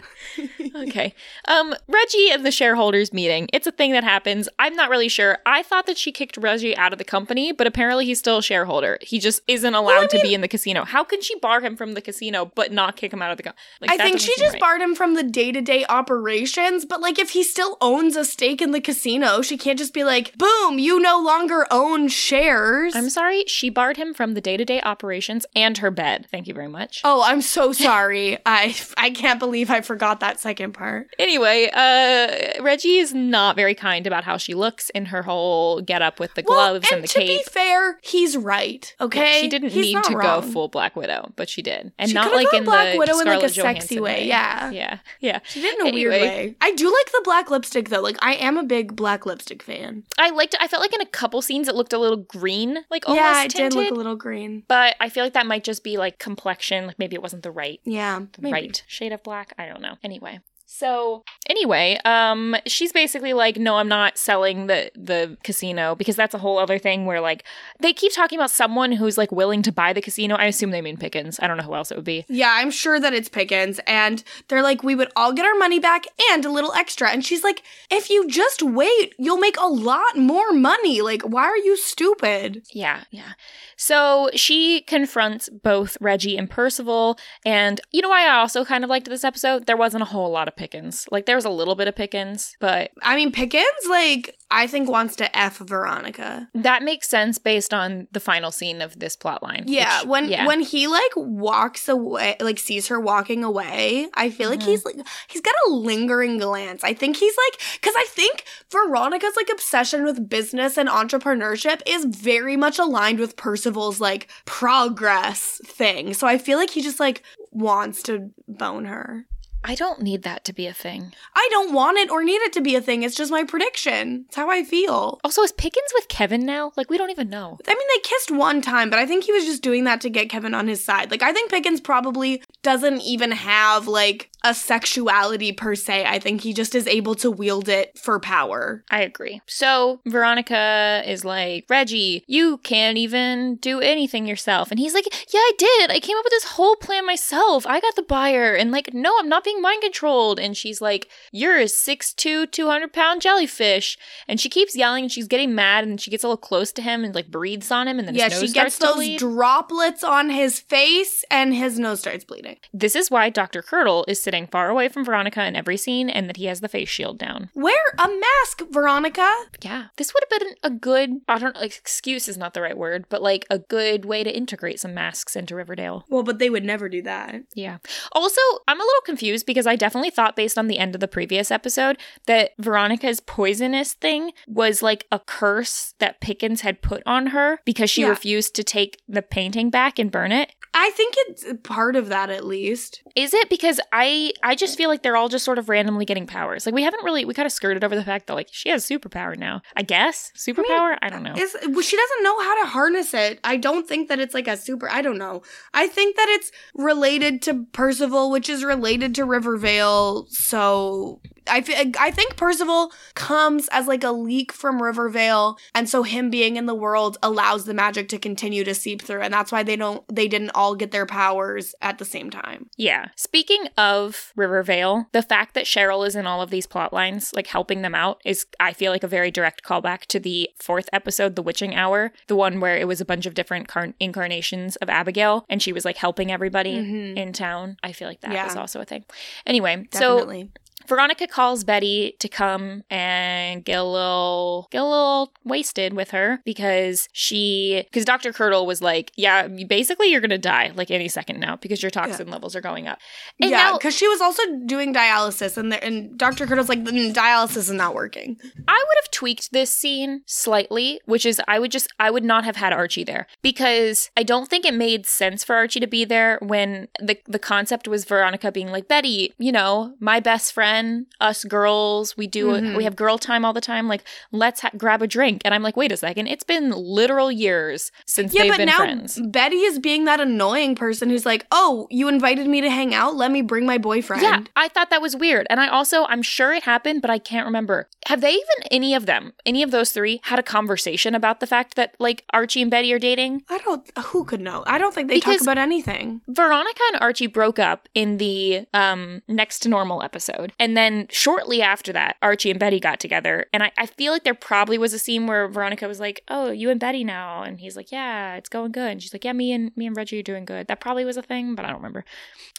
okay. Um, Reggie and the shareholders meeting. It's a thing that happens. I'm not really sure. I thought that she kicked Reggie out of the company, but apparently he's still a shareholder. He just isn't allowed Well, I to mean- be in the casino. How can she bar him from the casino but not kick him out of the company? Like, I think she just right. barred him from the day to day operations, but like if he still owns a stake in the casino, she can't just be like, boom, you no longer own shares. I'm sorry, she barred him from the day-to-day operations and her bed. Thank you very much. oh, I'm so sorry. I I can't believe I forgot that second part. Anyway, uh Reggie is not very kind about how she looks in her whole get up with the gloves well, and, the to cape. be fair, he's right. Okay, She didn't He's need to wrong. go full Black Widow, but she did, and She not like in Black the Widow in, like, a Scarlett sexy Johansson way, yeah. yeah, yeah. She did in a weird way. I do like the black lipstick though. Like I am a big black lipstick fan. I liked. It. I felt like in a couple scenes it looked a little green, like almost yeah, it tinted. did look a little green. but I feel like that might just be like complexion. Like maybe it wasn't the right Yeah, the maybe. right shade of black. I don't know. Anyway. So anyway, um, she's basically like, no, I'm not selling the the casino because that's a whole other thing where like they keep talking about someone who's like willing to buy the casino. I assume they mean Pickens. I don't know who else it would be. Yeah, I'm sure that it's Pickens. And they're like, we would all get our money back and a little extra. And she's like, if you just wait, you'll make a lot more money. Like, why are you stupid? Yeah, yeah. So she confronts both Reggie and Percival, and you know why I also kind of liked this episode? There wasn't a whole lot of Pickens. Like there was a little bit of Pickens, but I mean, Pickens, like, I think wants to F Veronica. that makes sense based on the final scene of this plot line. Yeah, which- when yeah. when he like walks away, like sees her walking away, I feel like Mhm. he's like he's got a lingering glance. I think he's like because I think Veronica's like obsession with business and entrepreneurship is very much aligned with Percival's like progress thing. So I feel like he just like wants to bone her. I don't need that to be a thing. I don't want it or need it to be a thing. It's just my prediction. It's how I feel. Also, is Pickens with Kevin now? Like we don't even know. I mean, they kissed one time, but I think he was just doing that to get Kevin on his side. Like, I think Pickens probably doesn't even have, like, a sexuality per se. I think he just is able to wield it for power. I agree. So Veronica is like, Reggie, you can't even do anything yourself. And he's like, Yeah, I did. I came up with this whole plan myself. I got the buyer. And like, no, I'm not being mind controlled. And she's like, You're a 6'2, 200 pound jellyfish. And she keeps yelling and she's getting mad and she gets a little close to him and like breathes on him. And then yeah, his she nose gets those droplets on his face and his nose starts bleeding. this is why Dr. Curdle is sitting far away from Veronica in every scene and that he has the face shield down. Wear a mask, Veronica. Yeah, this would have been a good, I don't know, excuse is not the right word, but like a good way to integrate some masks into Riverdale. Well, but they would never do that. Yeah. Also, I'm a little confused because I definitely thought, based on the end of the previous episode, that Veronica's poisonous thing was like a curse that Pickens had put on her because she Yeah. refused to take the painting back and burn it. I think it's part of that at least. Is it because I I just feel like they're all just sort of randomly getting powers. Like we haven't really we kind of skirted over the fact that like she has superpower now. I guess superpower. I, don't know. Is well, she doesn't know how to harness it. I don't think that it's like a super. I don't know. I think that it's related to Percival, which is related to Rivervale. So I I think Percival comes as like a leak from Rivervale, and so him being in the world allows the magic to continue to seep through, and that's why they don't they didn't all get their powers at the same time. Yeah. Speaking of Rivervale, the fact that Cheryl is in all of these plot lines, like helping them out, is I feel like a very direct callback to the fourth episode, The Witching Hour, the one where it was a bunch of different car- incarnations of Abigail, and she was like helping everybody Mhm. in town. I feel like that Yeah. was also a thing. Anyway, so Definitely. Veronica calls Betty to come and get a little get a little wasted with her because she because Dr. Curdle was like, yeah, basically you're gonna die like any second now because your toxin levels are going up. And yeah, because she was also doing dialysis, and there, and Dr. Curdle's like, "Mm, dialysis is not working. I would have tweaked this scene slightly, which is I would just I would not have had Archie there because I don't think it made sense for Archie to be there when the the concept was Veronica being like Betty, you know, my best friend men, us girls, we do Mhm. we have girl time all the time. Like, let's ha- grab a drink. And I'm like, wait a second, it's been literal years since Yeah, they've but been now friends. Betty is being that annoying person who's like, "Oh, you invited me to hang out. Let me bring my boyfriend." Yeah, I thought that was weird. And I also, I'm sure it happened, but I can't remember. Have they even, any of them, any of those three, had a conversation about the fact that, like, Archie and Betty are dating? I don't. Who could know? I don't think they Because- talk about anything. Veronica and Archie broke up in the um, next to normal episode. And then shortly after that, Archie and Betty got together. And I, I feel like there probably was a scene where Veronica was like, Oh, you and Betty now. And he's like, Yeah, it's going good. And she's like, Yeah, me and me and Reggie are doing good. That probably was a thing, but I don't remember.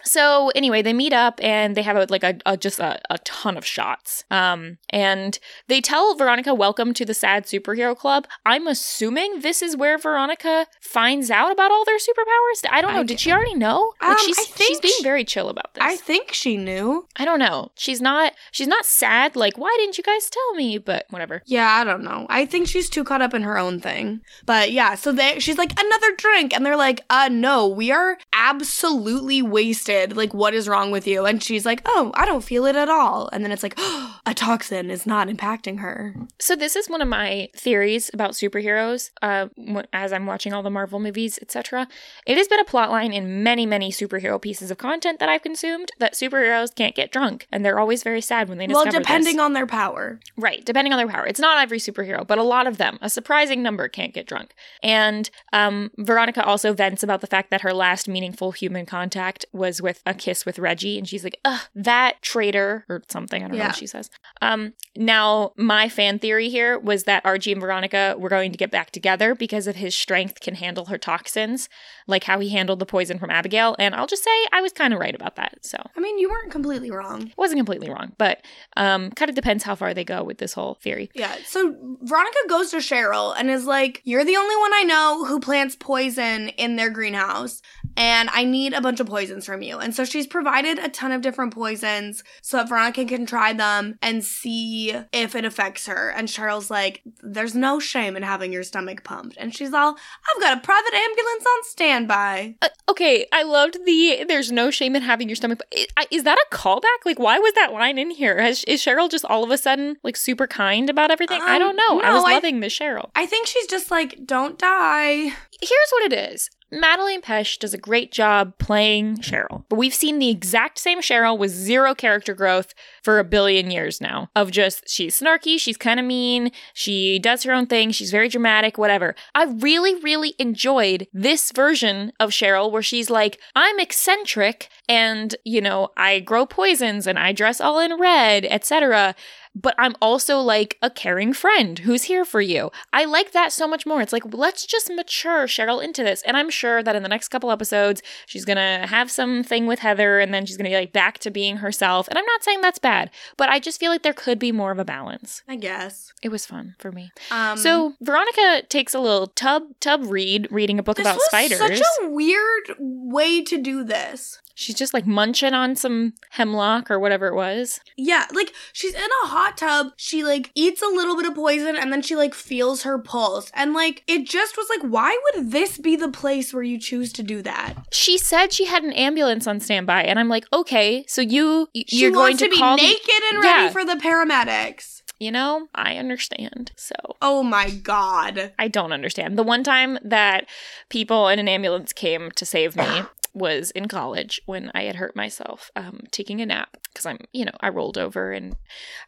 So anyway, they meet up and they have a, like a, a just a, a ton of shots. Um, and they tell Veronica, "Welcome to the Sad Superhero Club." I'm assuming this is where Veronica finds out about all their superpowers. I don't know. I- Did she already know? Um, she's I think she's being very chill about this. I think she knew. I don't know. She's not she's not sad like why didn't you guys tell me? But whatever. Yeah, I don't know. I think she's too caught up in her own thing. But yeah, so they she's like another drink and they're like, "Uh no, we are absolutely wasted. Like what is wrong with you?" And she's like, "Oh, I don't feel it at all." And then it's like, "A toxin is not impacting her." So this is one of my theories about superheroes. Uh, as I'm watching all the Marvel movies, etc., it has been a plotline in many, many superhero pieces of content that I've consumed that superheroes can't get drunk, and they're always very sad when they Well, depending this. on their power. Right, depending on their power. It's not every superhero, but a lot of them, a surprising number, can't get drunk. And um, Veronica also vents about the fact that her last meaningful human contact was with a kiss with Reggie, and she's like, "Ugh, that traitor," or something. I don't know what she says. Um, now, my fan theory here was that Archie and Veronica were going to get back together because of his strength can handle her toxins, like how he handled the poison from Abigail. And I'll just say I was kind of right about that. So I mean, you weren't completely wrong. wasn't completely wrong, but um, kind of depends how far they go with this whole theory. Yeah, so Veronica goes to Cheryl and is like, You're the only one I know who plants poison in their greenhouse, and I need a bunch of poisons from you. And so she's provided a ton of different poisons so that Veronica can try them and see if it affects her. And Cheryl's like, There's no shame in having your stomach pumped. And she's all, I've got a private ambulance on standby. Uh, okay, I loved the "there's no shame in having your stomach." I- I- Is that a callback? Like, why was that line in here? Has, is Cheryl just all of a sudden like super kind about everything? I Um, don't know. I was I- loving this Cheryl. I think she's just like, Don't die. Here's what it is. Madelaine Petsch does a great job playing Cheryl, but we've seen the exact same Cheryl with zero character growth for a billion years now. Of just, she's snarky, she's kind of mean, she does her own thing, she's very dramatic, whatever. I really, really enjoyed this version of Cheryl where she's like, I'm eccentric and, you know, I grow poisons and I dress all in red, etc but I'm also like a caring friend who's here for you. I like that so much more. It's like, let's just mature Cheryl into this. And I'm sure that in the next couple episodes, she's going to have something with Heather and then she's going to be like back to being herself. And I'm not saying that's bad, but I just feel like there could be more of a balance. I guess. It was fun for me. Um, so Veronica takes a little tub tub read reading a book this about was spiders. such a weird way to do this. She's just like munching on some hemlock or whatever it was. Yeah, like she's in a hot tub. She like eats a little bit of poison and then she like feels her pulse. And like it just was like, why would this be the place where you choose to do that? She said she had an ambulance on standby, and I'm like, okay, so you y- you're going to, to, be call naked and ready Yeah. for the paramedics. you know, I understand. So Oh my god. I don't understand. The one time that people in an ambulance came to save me was in college when I had hurt myself um, taking a nap because I'm, you know, I rolled over and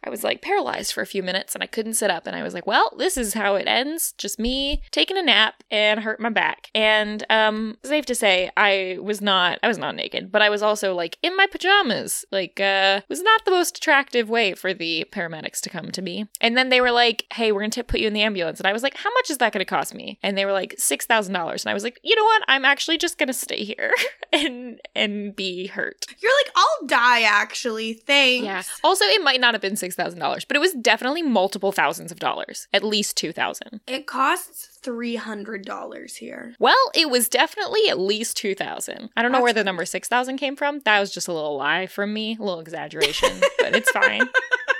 I was like paralyzed for a few minutes and I couldn't sit up. And I was like, well, this is how it ends. Just me taking a nap and hurt my back. And um, safe to say, I was not, I was not naked, but I was also like in my pajamas. Like, uh, was not the most attractive way for the paramedics to come to me. And then they were like, hey, we're going to put you in the ambulance. And I was like, how much is that going to cost me? And they were like, $6,000. And I was like, you know what? I'm actually just going to stay here and and be hurt. You're like, I'll die actually. Thanks. Yeah. Also, it might not have been $6,000, but it was definitely multiple thousands of dollars. At least 2000 It costs $300 here. Well, it was definitely at least 2000 I don't know where the number 6000 came from. That was just a little lie from me, a little exaggeration, but it's fine.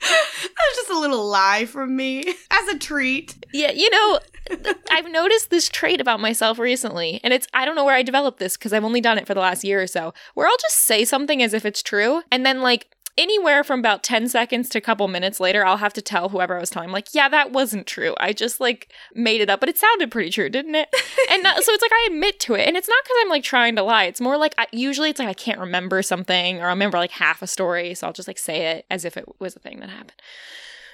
That's just a little lie from me as a treat. Yeah, you know, I've noticed this trait about myself recently, and it's I don't know where I developed this because I've only done it for the last year or so, where I'll just say something as if it's true, and then like anywhere from about 10 seconds to a couple minutes later, I'll have to tell whoever I was telling, like, yeah, that wasn't true. I just like made it up, but it sounded pretty true, didn't it? and uh, so it's like I admit to it. And it's not because I'm like trying to lie. It's more like I, usually it's like I can't remember something or I remember like half a story. So I'll just like say it as if it was a thing that happened.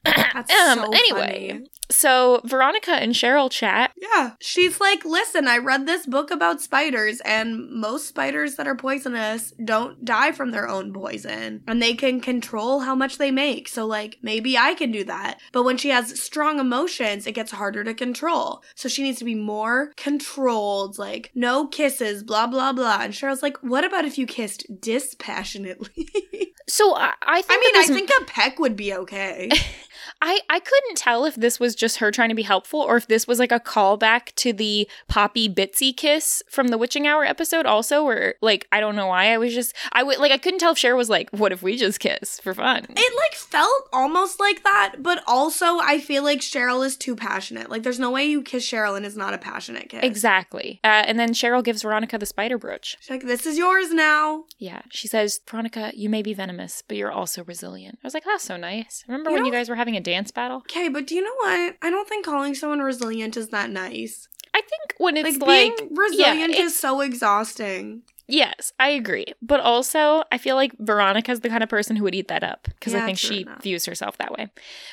That's um, so anyway, funny. so Veronica and Cheryl chat. Yeah. She's like, listen, I read this book about spiders, and most spiders that are poisonous don't die from their own poison. And they can control how much they make. So, like, maybe I can do that. But when she has strong emotions, it gets harder to control. So she needs to be more controlled, like, no kisses, blah, blah, blah. And Cheryl's like, what about if you kissed dispassionately? So I, I think I mean, I think a peck would be okay. I, I couldn't tell if this was just her trying to be helpful or if this was like a callback to the Poppy Bitsy kiss from the Witching Hour episode also where like I don't know why I was just I would like I couldn't tell if Cher was like what if we just kiss for fun. It like felt almost like that, but also I feel like Cheryl is too passionate. Like there's no way you kiss Cheryl and it's not a passionate kiss. Exactly. Uh, and then Cheryl gives Veronica the spider brooch. She's like, this is yours now. Yeah. She says, Veronica, you may be venomous, but you're also resilient. I was like, that's so nice. Remember You when you guys were having a dance battle? Okay, but do you know what? I don't think calling someone resilient is that nice. I think when it's like, like, resilient it's- is so exhausting. Yes, I agree. But also, I feel like Veronica's the kind of person who would eat that up because I think she enough. views herself that way.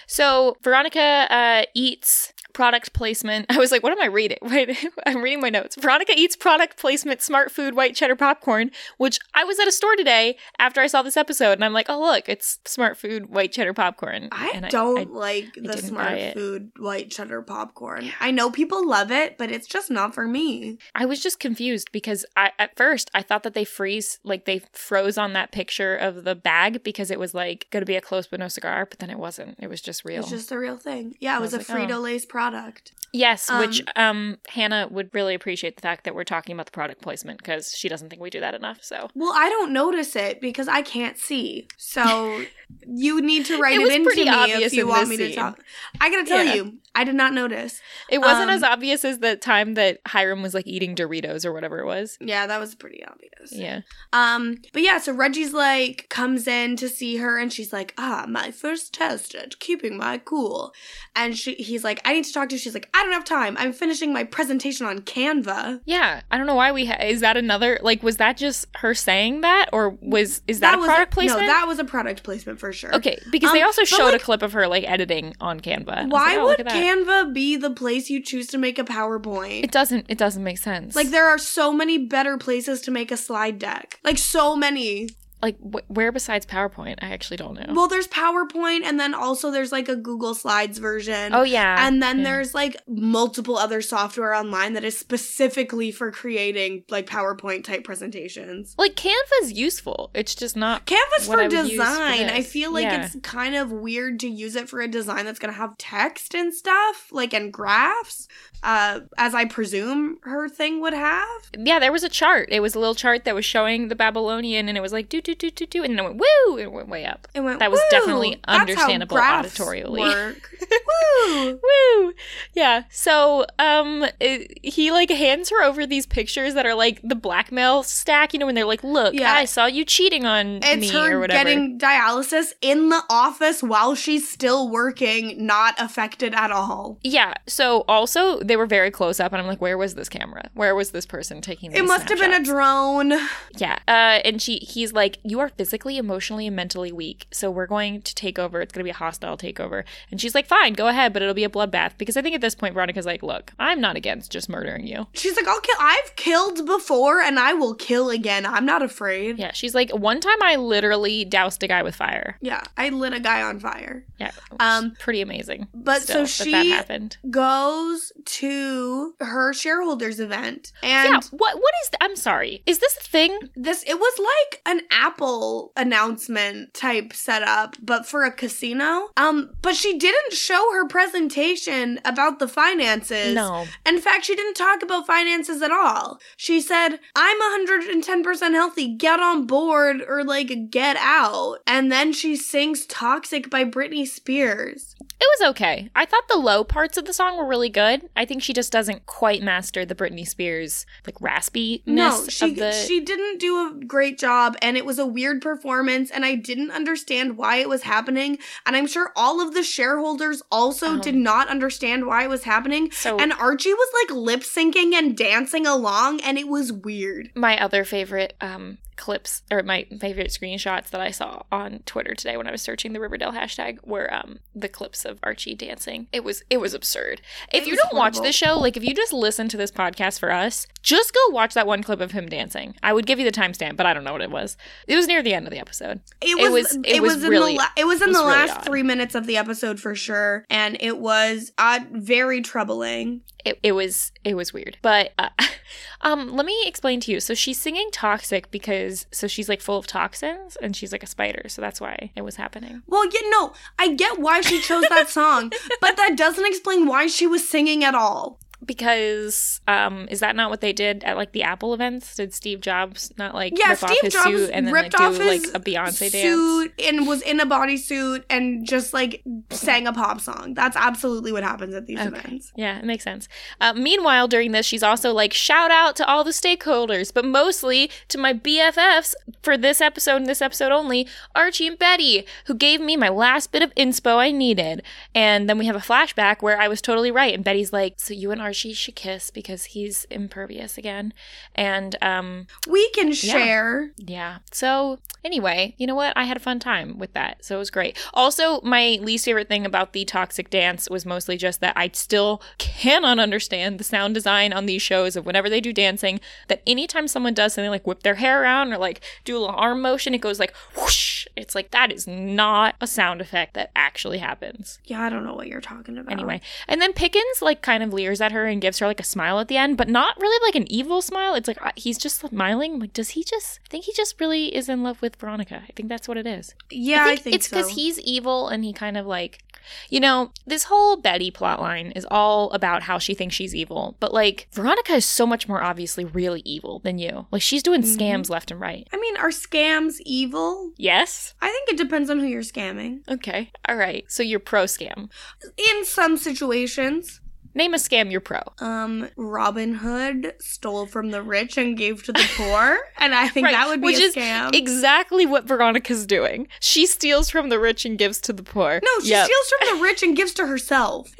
So, Veronica uh, eats product placement. I was like, what am I reading? Wait, I'm reading my notes. Veronica eats product placement smart food white cheddar popcorn, which I was at a store today after I saw this episode and I'm like, oh, look, it's smart food white cheddar popcorn. I don't I- like the smart food white cheddar popcorn. I know people love it, but it's just not for me. I was just confused because I at first I thought that they freeze like they froze on that picture of the bag because it was like going to be a close but no cigar, but then it wasn't. It was just real. It's just the real thing. Yeah, it was, was a like, oh. Frito Lay's product product yes, which um, um Hannah would really appreciate the fact that we're talking about the product placement because she doesn't think we do that enough. So Well, I don't notice it because I can't see. So you need to write It it, into me if you want me to scene. talk. I gotta tell Yeah. you, I did not notice. it wasn't Um, as obvious as the time that Hiram was like eating Doritos or whatever it was. Yeah, that was pretty obvious. Yeah. Um, but yeah, so Reggie's like comes in to see her and she's like, ah, my first test at keeping my cool. And she he's like, I need to talk to you. She's like, I don't have time. I'm finishing my presentation on Canva. Yeah, I don't know why we ha- is that another like was that just her saying that or was is that, a was product placement? No, that was a product placement for sure. Okay, because they Um, also showed like- a clip of her like editing on Canva. I Why like, oh, would that. Canva be the place you choose to make a PowerPoint? It doesn't. It doesn't make sense. Like there are so many better places to make a slide deck. Like so many. Like wh- where besides PowerPoint? I actually don't know. Well, there's PowerPoint and then also there's like a Google Slides version. oh yeah, And then yeah. there's like multiple other software online that is specifically for creating like PowerPoint type presentations. like Canva's useful. It's just not. Canva's for I use for design. I feel like Yeah. it's kind of weird to use it for a design that's going to have text and stuff, like and graphs, uh, as I presume her thing would have. Yeah, there was a chart. It was a little chart that was showing the Babylonium, and it was like do do do do do, and then it went woo, and it went way up. It went. That was "Woo, definitely that's how understandable auditorially." Work. Woo! Woo! Yeah. So, um, it, he like hands her over these pictures that are like the blackmail stack. You know, when they're like, "Look, Yeah. I saw you cheating on It's me or whatever." getting dialysis in the office while she's still working, not affected at all. Yeah. So also they were very close up, and I'm like, where was this camera? Where was this person taking? It must have been a drone. Yeah. Uh, and she, he's like, you are physically, emotionally, and mentally weak, so we're going to take over. It's going to be a hostile takeover. And she's like, fine, go ahead, but it'll be a bloodbath because I think at this point Veronica's like, look, I'm not against just murdering you. She's like, I'll kill. I've killed before, and I will kill again. I'm not afraid. Yeah. She's like, one time I literally doused a guy with fire. Yeah, I lit a guy on fire. Yeah. Um, pretty amazing. But so that that she happened. goes to her shareholders event, and yeah. What? What is? I'm sorry. Is this a thing? this it was like an Apple announcement type setup, but for a casino. Um, but she didn't show her presentation about the finances. No. In fact, she didn't talk about finances at all. She said, I'm 110% healthy, get on board or like get out. And then she sings Toxic by Britney Spears. It was okay. I thought the low parts of the song were really good. I think she just doesn't quite master the Britney Spears like raspiness No, she of the. she didn't do a great job and it was a weird performance and I didn't understand why it was happening and I'm sure all of the shareholders also Um, did not understand why it was happening so and Archie was like lip syncing and dancing along and it was weird. my other favorite um, clips or my favorite screenshots that I saw on Twitter today when I was searching the Riverdale hashtag were um, the clips of Archie dancing. It was it was absurd. If you don't watch this show, like if you just listen to this podcast for us, just go watch that one clip of him dancing. I would give you the timestamp, but I don't know what it was. It was near the end of the episode. It It was was- it, it was, was in really- the la- it was in it was the really last odd. 3 minutes of the episode for sure and it was uh, very troubling. It, it was it was weird, but uh, um, let me explain to you. So she's singing "Toxic" because so she's like full of toxins and she's like a spider, so that's why it was happening. Well, yeah, no, I get why she chose that song, but that doesn't explain why she was singing at all. Because um, is that not what they did at like the Apple events? Did Steve Jobs not like Yeah, rip off Steve his Jobs suit and then ripped like, off do like a Beyonce dance? suit and was in a bodysuit and just like sang a pop song. That's absolutely what happens at these Okay. events. Yeah, it makes sense. Uh, meanwhile, during this, she's also like, shout out to all the stakeholders, but mostly to my BFFs for this episode and this episode only, Archie and Betty, who gave me my last bit of inspo I needed. And then we have a flashback where I was totally right. And Betty's like, so you and Archie should kiss because he's impervious again. And um, We can share. yeah. So anyway, you know what? I had a fun time with that. So it was great. Also, my least favorite thing about the toxic dance was mostly just that I still cannot understand the sound design on these shows of whenever they do dancing, that anytime someone does something like whip their hair around or like do a little arm motion, it goes like whoosh. It's like that is not a sound effect that actually happens. Yeah, I don't know what you're talking about. Anyway, and then Pickens like kind of leers at her and gives her like a smile at the end, but not really like an evil smile. It's like uh, he's just smiling. Like, does he just? I think he just really is in love with Veronica. I think that's what it is. yeah, I think, it's so. because he's evil and he kind of like, you know, this whole Betty plotline is all about how she thinks she's evil, but like Veronica is so much more obviously really evil than you. Like she's doing Mhm. scams left and right. I mean, are scams evil? Yes. I think it depends on who you're scamming. Okay. All right. So you're pro scam. In some situations, Name a scam you're pro. um, Robin Hood stole from the rich and gave to the poor, and I think Right, that would be which a is scam. Exactly what Veronica's doing. She steals from the rich and gives to the poor. no, she Yep. steals from the rich and gives to herself.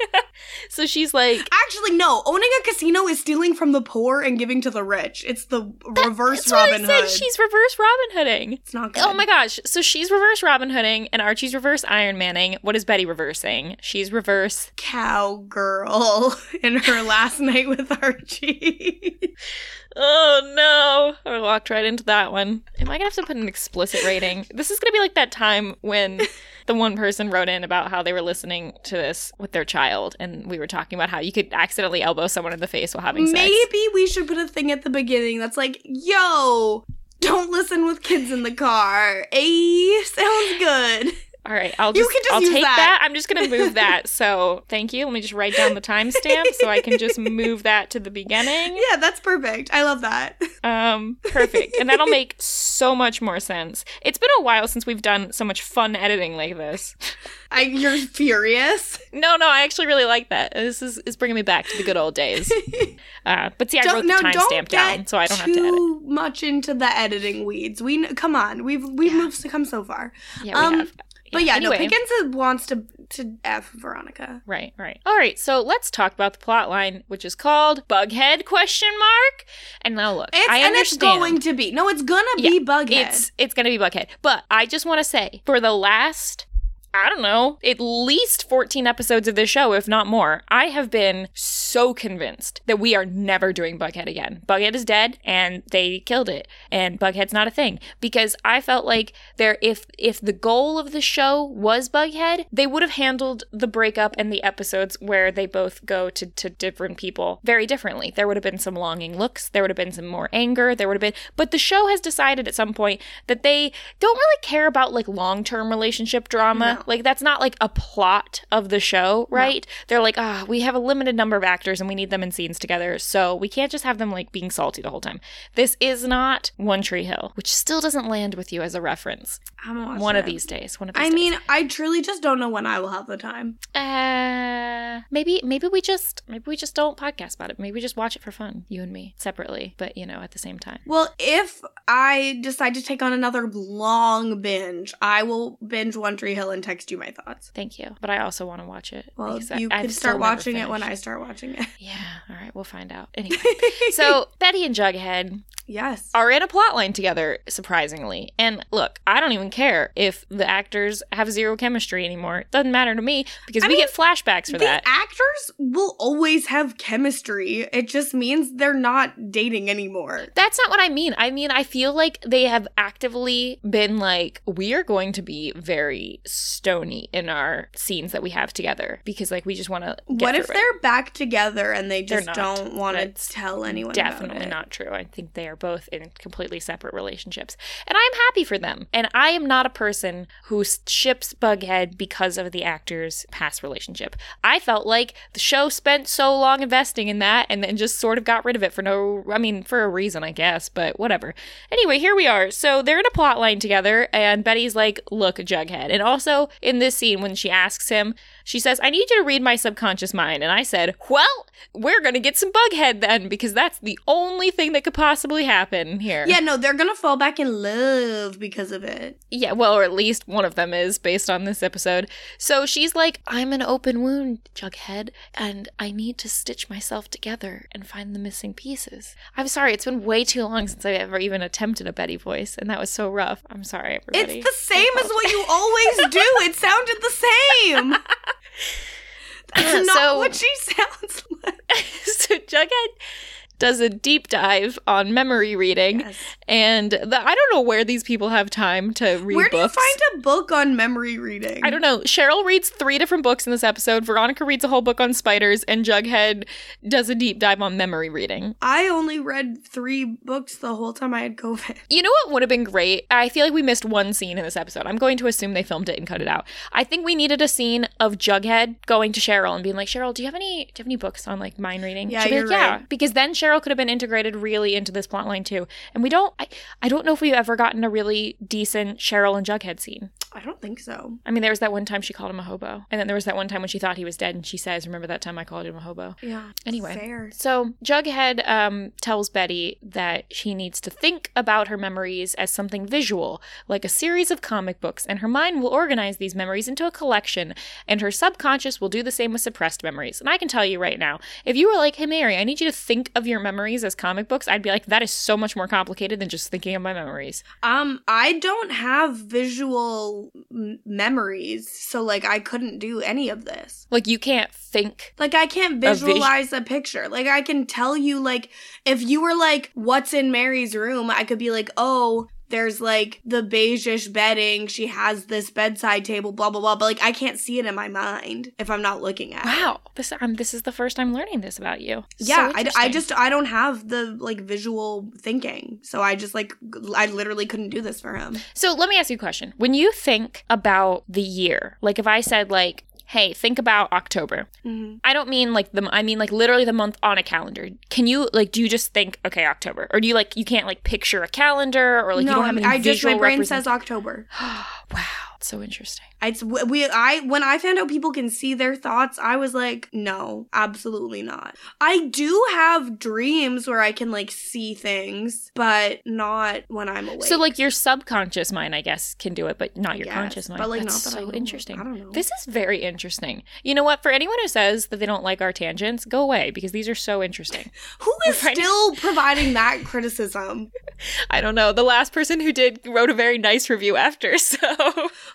So she's like, Actually, no. Owning a casino is stealing from the poor and giving to the rich. It's the reverse that's what Robin. Hood. She's reverse Robin Hooding. it's not good. Oh my gosh. So she's reverse Robin Hooding and Archie's reverse Iron Manning. What is Betty reversing? She's reverse. Cowgirl in her last night with Archie. Oh no. I walked right into that one. Am I going to have to put an explicit rating? This is going to be like that time when the one person wrote in about how they were listening to this with their child and we were talking about how you could accidentally elbow someone in the face while having sex. Maybe we should put a thing at the beginning that's like, yo, don't listen with kids in the car. Hey, sounds good. All right, I'll just, just I'll take that. that. I'm just gonna move that. So thank you. Let me just write down the timestamp so I can just move that to the beginning. Yeah, that's perfect. I love that. Um, perfect, and that'll make so much more sense. It's been a while since we've done so much fun editing like this. I, you're furious. No, no, I actually really like that. This is is bringing me back to the good old days. Uh, but see, I wrote Don't, the now, don't timestamp down, so I don't have to edit. too much into the editing weeds. We come on, we've we've Yeah. moved come so far. Yeah, we um, have. But yeah, anyway. no, Pickens wants to to f Veronica. Right, right. All right, so let's talk about the plot line, which is called Bughead question mark. And now look, It's, I and it's going to be no, it's gonna be Bughead. It's it's gonna be Bughead. But I just want to say, for the last, I don't know, at least 14 episodes of this show, if not more, I have been so convinced that we are never doing Bughead again. Bughead is dead, and they killed it, and Bughead's not a thing because I felt like there, if if the goal of the show was Bughead, they would have handled the breakup and the episodes where they both go to to different people very differently. There would have been some longing looks, there would have been some more anger, there would have been, but the show has decided at some point that they don't really care about like long term relationship drama. Like that's not like a plot of the show, right? They're like, ah, we have a limited number of actors and we need them in scenes together, so we can't just have them like being salty the whole time. This is not One Tree Hill, which still doesn't land with you as a reference. I'm gonna watch One of these days. One of these I days. mean, I truly just don't know when I will have the time. Uh, maybe maybe we just maybe we just don't podcast about it. Maybe we just watch it for fun, you and me, separately, but you know, at the same time. Well, if I decide to take on another long binge, I will binge One Tree Hill and text you my thoughts. Thank you, but I also want to watch it. Well, I- you I've can start watching it when I start watching it. Yeah, all right, we'll find out. Anyway, so Betty and Jughead yes. are in a plot line together, surprisingly. And look, I don't even care if the actors have zero chemistry anymore. It doesn't matter to me because I we mean, get flashbacks for the that. actors will always have chemistry. It just means they're not dating anymore. That's not what I mean. I mean, I feel like they have actively been like, we are going to be very stony in our scenes that we have together because, like, we just want to. What if they're back together and they just don't want to tell anyone? about Definitely it? not true. I think they are both in completely separate relationships. And I'm happy for them. And I am not a person who ships Bughead because of the actor's past relationship. I felt like the show spent so long investing in that and then just sort of got rid of it for no, I mean, for a reason, I guess, but whatever. Anyway, here we are. So they're in a plot line together, and Betty's like, Look, Jughead. And also in this scene, when she asks him, she says, I need you to read my subconscious mind. And I said, Well, we're going to get some Bughead then, because that's the only thing that could possibly happen here. Yeah, no, they're gonna fall back in love because of it. Yeah, well, or at least one of them is based on this episode. So she's like, I'm an open wound, Jughead, and I need to stitch myself together and find the missing pieces. I'm sorry, it's been way too long since I've ever even attempted a Betty voice, and that was so rough. I'm sorry, everybody. It's the same as what you always do. It sounded the same. That's uh, not So- what she sounds like. so Jughead does a deep dive on memory reading, Yes. and the, I don't know where these people have time to read Where do you find a book on memory reading? I don't know. Cheryl reads three different books in this episode. Veronica reads a whole book on spiders, and Jughead does a deep dive on memory reading. I only read three books the whole time I had COVID. You know what would have been great? I feel like we missed one scene in this episode. I'm going to assume they filmed it and cut it out. I think we needed a scene of Jughead going to Cheryl and being like, "Cheryl, do you have any do you have any books on like mind reading?" Yeah, She'd be you're like, "Yeah," because then Cheryl could have been integrated really into this plot line too. And we don't. I, I don't know if we've ever gotten a really decent Cheryl and Jughead scene. I don't think so. I mean, there was that one time she called him a hobo, and then there was that one time when she thought he was dead, and she says, "Remember that time I called him a hobo?" Yeah. Anyway. Fair. So Jughead um, tells Betty that she needs to think about her memories as something visual, like a series of comic books, and her mind will organize these memories into a collection, and her subconscious will do the same with suppressed memories. And I can tell you right now, if you were like, "Hey Mary, I need you to think of your memories as comic books," I'd be like, "That is so much more complicated than just thinking of my memories." Um, I don't have visual m- memories, so like I couldn't do any of this. Like you can't think. Like I can't A vis- visualize a picture. Like I can tell you like if you were like what's in Mary's room, I could be like, "Oh, there's like the beigeish bedding. She has this bedside table, blah blah blah." But like I can't see it in my mind if I'm not looking at it. Wow, this um, this is the first I'm learning this about you. Yeah, So I, I just I don't have the like visual thinking, so I just like I literally couldn't do this for him. So let me ask you a question. When you think about the year, like if I said like, "Hey, think about October." Mhm. I don't mean like the I mean like literally the month on a calendar. Can you like do you just think okay, October? Or do you like you can't like picture a calendar or like no, you don't I, have any I just my brain represent- says October. wow, it's so interesting. It's we I when I found out people can see their thoughts, I was like, no, absolutely not. I do have dreams where I can like see things, but not when I'm awake. So like your subconscious mind, I guess, can do it, but not your Yes, conscious mind. but, like, That's not that I so know. interesting. I don't know. This is very interesting. You know what? For anyone who says that they don't like our tangents, go away because these are so interesting. who is still providing that criticism? I don't know. The last person who did wrote a very nice review after, so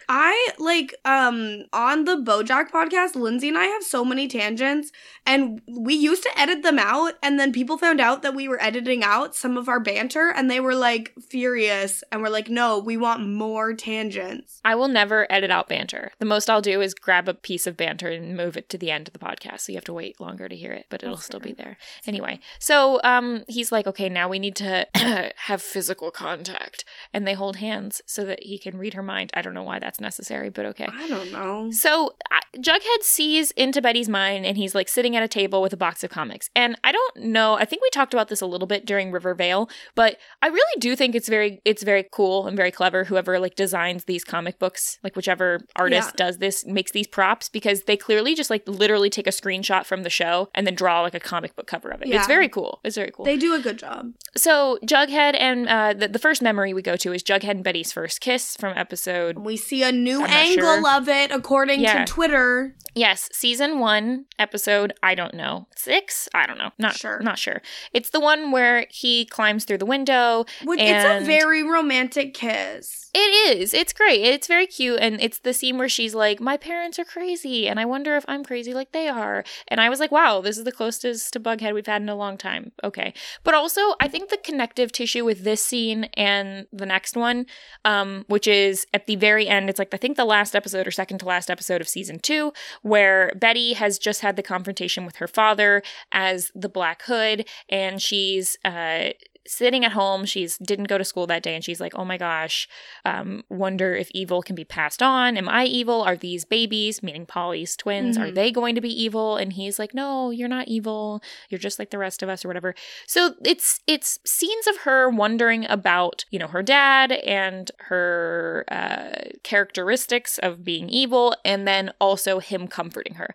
I like um on the Bojack podcast, Lindsay and I have so many tangents and we used to edit them out and then people found out that we were editing out some of our banter and they were like furious and we're like, "No, we want more tangents." I will never edit out banter. The most I'll do is grab a piece of banter and move it to the end of the podcast, so you have to wait longer to hear it, but it'll That's still fair. be there. Anyway, so um he's like, "Okay, now we need to have physical contact." And they hold hands so that he can read her mind. I don't know why that's necessary, but okay. I don't know. So Jughead sees into Betty's mind and he's like sitting at a table with a box of comics. And I don't know, I think we talked about this a little bit during Rivervale, but I really do think it's very it's very cool and very clever whoever like designs these comic books, like whichever artist Yeah. does this makes these props because they clearly just like literally take a screenshot from the show and then draw like a comic book cover of it. Yeah. It's very cool. It's very cool. They do a good job. so Jughead and uh the, the first memory we go to is Jughead and Betty's first kiss from episode We see a new angle of it according Yeah. to Twitter. Yes, season one, episode, I don't know. Six? I don't know. Not Sure. Not sure. It's the one where he climbs through the window. Which it's a very romantic kiss. It is. It's great. It's very cute. And it's the scene where she's like, My parents are crazy, and I wonder if I'm crazy like they are. And I was like, Wow, this is the closest to Bughead we've had in a long time. Okay. But also, I think the connective tissue with this scene and the next one, um, which is at the very end, it's like I think the last episode or second to last episode of season two, where Betty has just had the confrontation with her father as the Black Hood, and she's uh sitting at home she's didn't go to school that day and she's like oh my gosh um wonder if evil can be passed on. Am i evil? Are these babies meaning polly's twins are Mhm. they going to be evil? And he's like no you're not evil. You're just like the rest of us or whatever. So it's it's scenes of her wondering about you know her dad and her uh, characteristics of being evil and then also him comforting her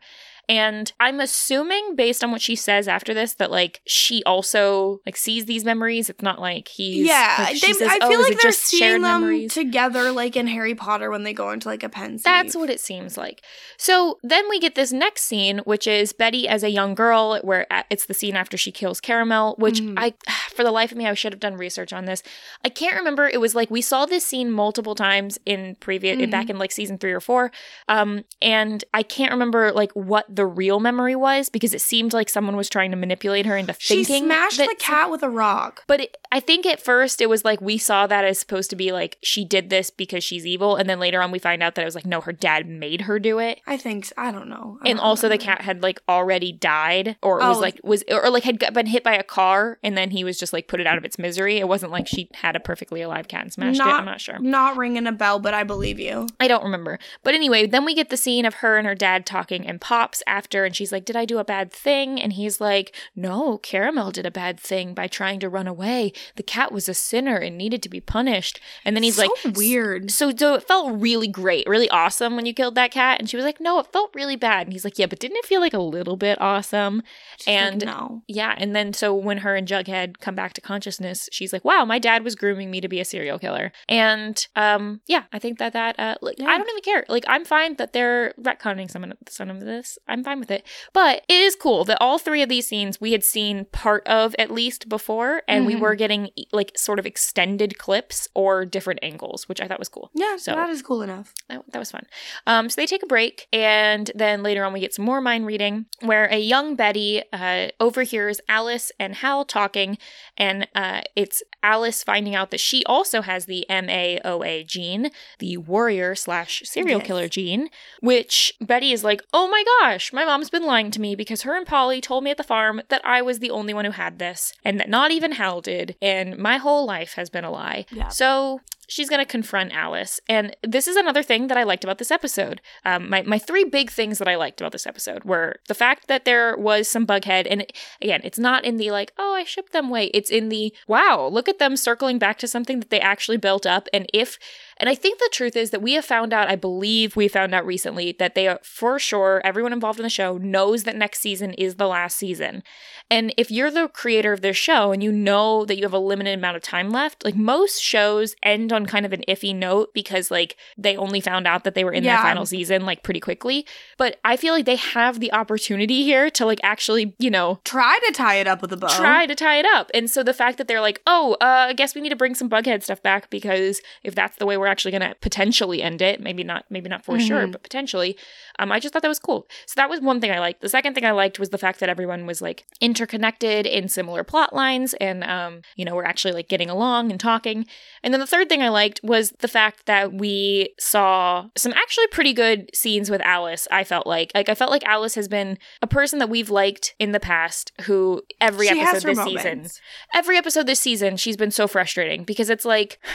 and i'm assuming based on what she says after this that like she also like sees these memories it's not like he's yeah, like, she they, says, I "Oh, feel is like they're just seeing shared them memories?" together, like in Harry Potter when they go into like a pen. That's what it seems like. So then we get this next scene, which is Betty as a young girl, where it's the scene after she kills Caramel, which Mhm. I, for the life of me, I should have done research on this. I can't remember. It was like we saw this scene multiple times in previous, Mhm. back in like season three or four. Um, and I can't remember like what the real memory was because it seemed like someone was trying to manipulate her into She thinking smashed that the cat with a rock. but it, I think at first it was like we saw that as supposed to be like she did this because she's evil, and then later on we find out that it was like no, her dad made her do it. I think so. I don't know. I And don't also the cat had like already died, or it was Oh. like was or like had been hit by a car, and then he was just like put it out of its misery. It wasn't like she had a perfectly alive cat and smashed it. I'm not sure. Not ringing a bell, but I believe you. I don't remember. But anyway, then we get the scene of her and her dad talking and Pops after, and she's like, Did I do a bad thing? And he's like, No, Caramel did a bad thing by trying to run away. The cat was a sinner and needed to be punished. And then he's So like, weird. So, so it felt really great, really awesome when you killed that cat. And she was like, No, it felt really bad. And he's like, Yeah, but didn't it feel like a little bit awesome? She's like, and- no. Yeah. And then so when her and Jughead come back to consciousness, she's like, Wow, my dad was grooming me to be a serial killer. And um, yeah, I think that that, uh, like, Yeah. I don't even care. Like, I'm fine that they're retconning some of, some of this. I'm fine with it. But it is cool that all three of these scenes we had seen part of at least before, and we Mhm. were getting like sort of extended clips or different angles, which I thought was cool. Yeah, So- that is cool enough. That, that was fun. Um, so they take a break, and then later on, we get some more mind reading where a young Betty uh, overhears Alice and Hal talking, and uh, it's Alice finding out that she also has the MAOA gene, the warrior slash serial Yes. killer gene, which Betty is like, oh my gosh, my mom's been lying to me because her and Polly told me at the farm that I was the only one who had this, and that not even Hal did, and my whole life has been a lie. Yeah. So she's going to confront Alice. And this is another thing that I liked about this episode. Um, my, my three big things that I liked about this episode were the fact that there was some bughead. And again, it's not in the like, oh, I shipped them way. It's in the, wow, look at them circling back to something that they actually built up. And if, and I think the truth is that we have found out, I believe we found out recently that they are for sure, everyone involved in the show knows that next season is the last season. And if you're the creator of this show and you know that you have a limited amount of time left, like most shows end on kind of an iffy note because like they only found out that they were in their Yeah. final season like pretty quickly. But I feel like they have the opportunity here to like actually, you know, Try to tie it up with a bow. try to tie it up. And so the fact that they're like, oh, uh, I guess we need to bring some Bughead stuff back because if that's the way we're actually going to potentially end it, maybe not, maybe not for sure, Mhm. but potentially, um, I just thought that was cool. So that was one thing I liked. The second thing I liked was the fact that everyone was like interconnected in similar plot lines and, um, you know, we're actually like getting along and talking. And then the third thing I liked was the fact that we saw some actually pretty good scenes with Alice. I felt like, like I felt like Alice has been a person that we've liked in the past who every She episode her this season every episode this season she's been so frustrating because it's like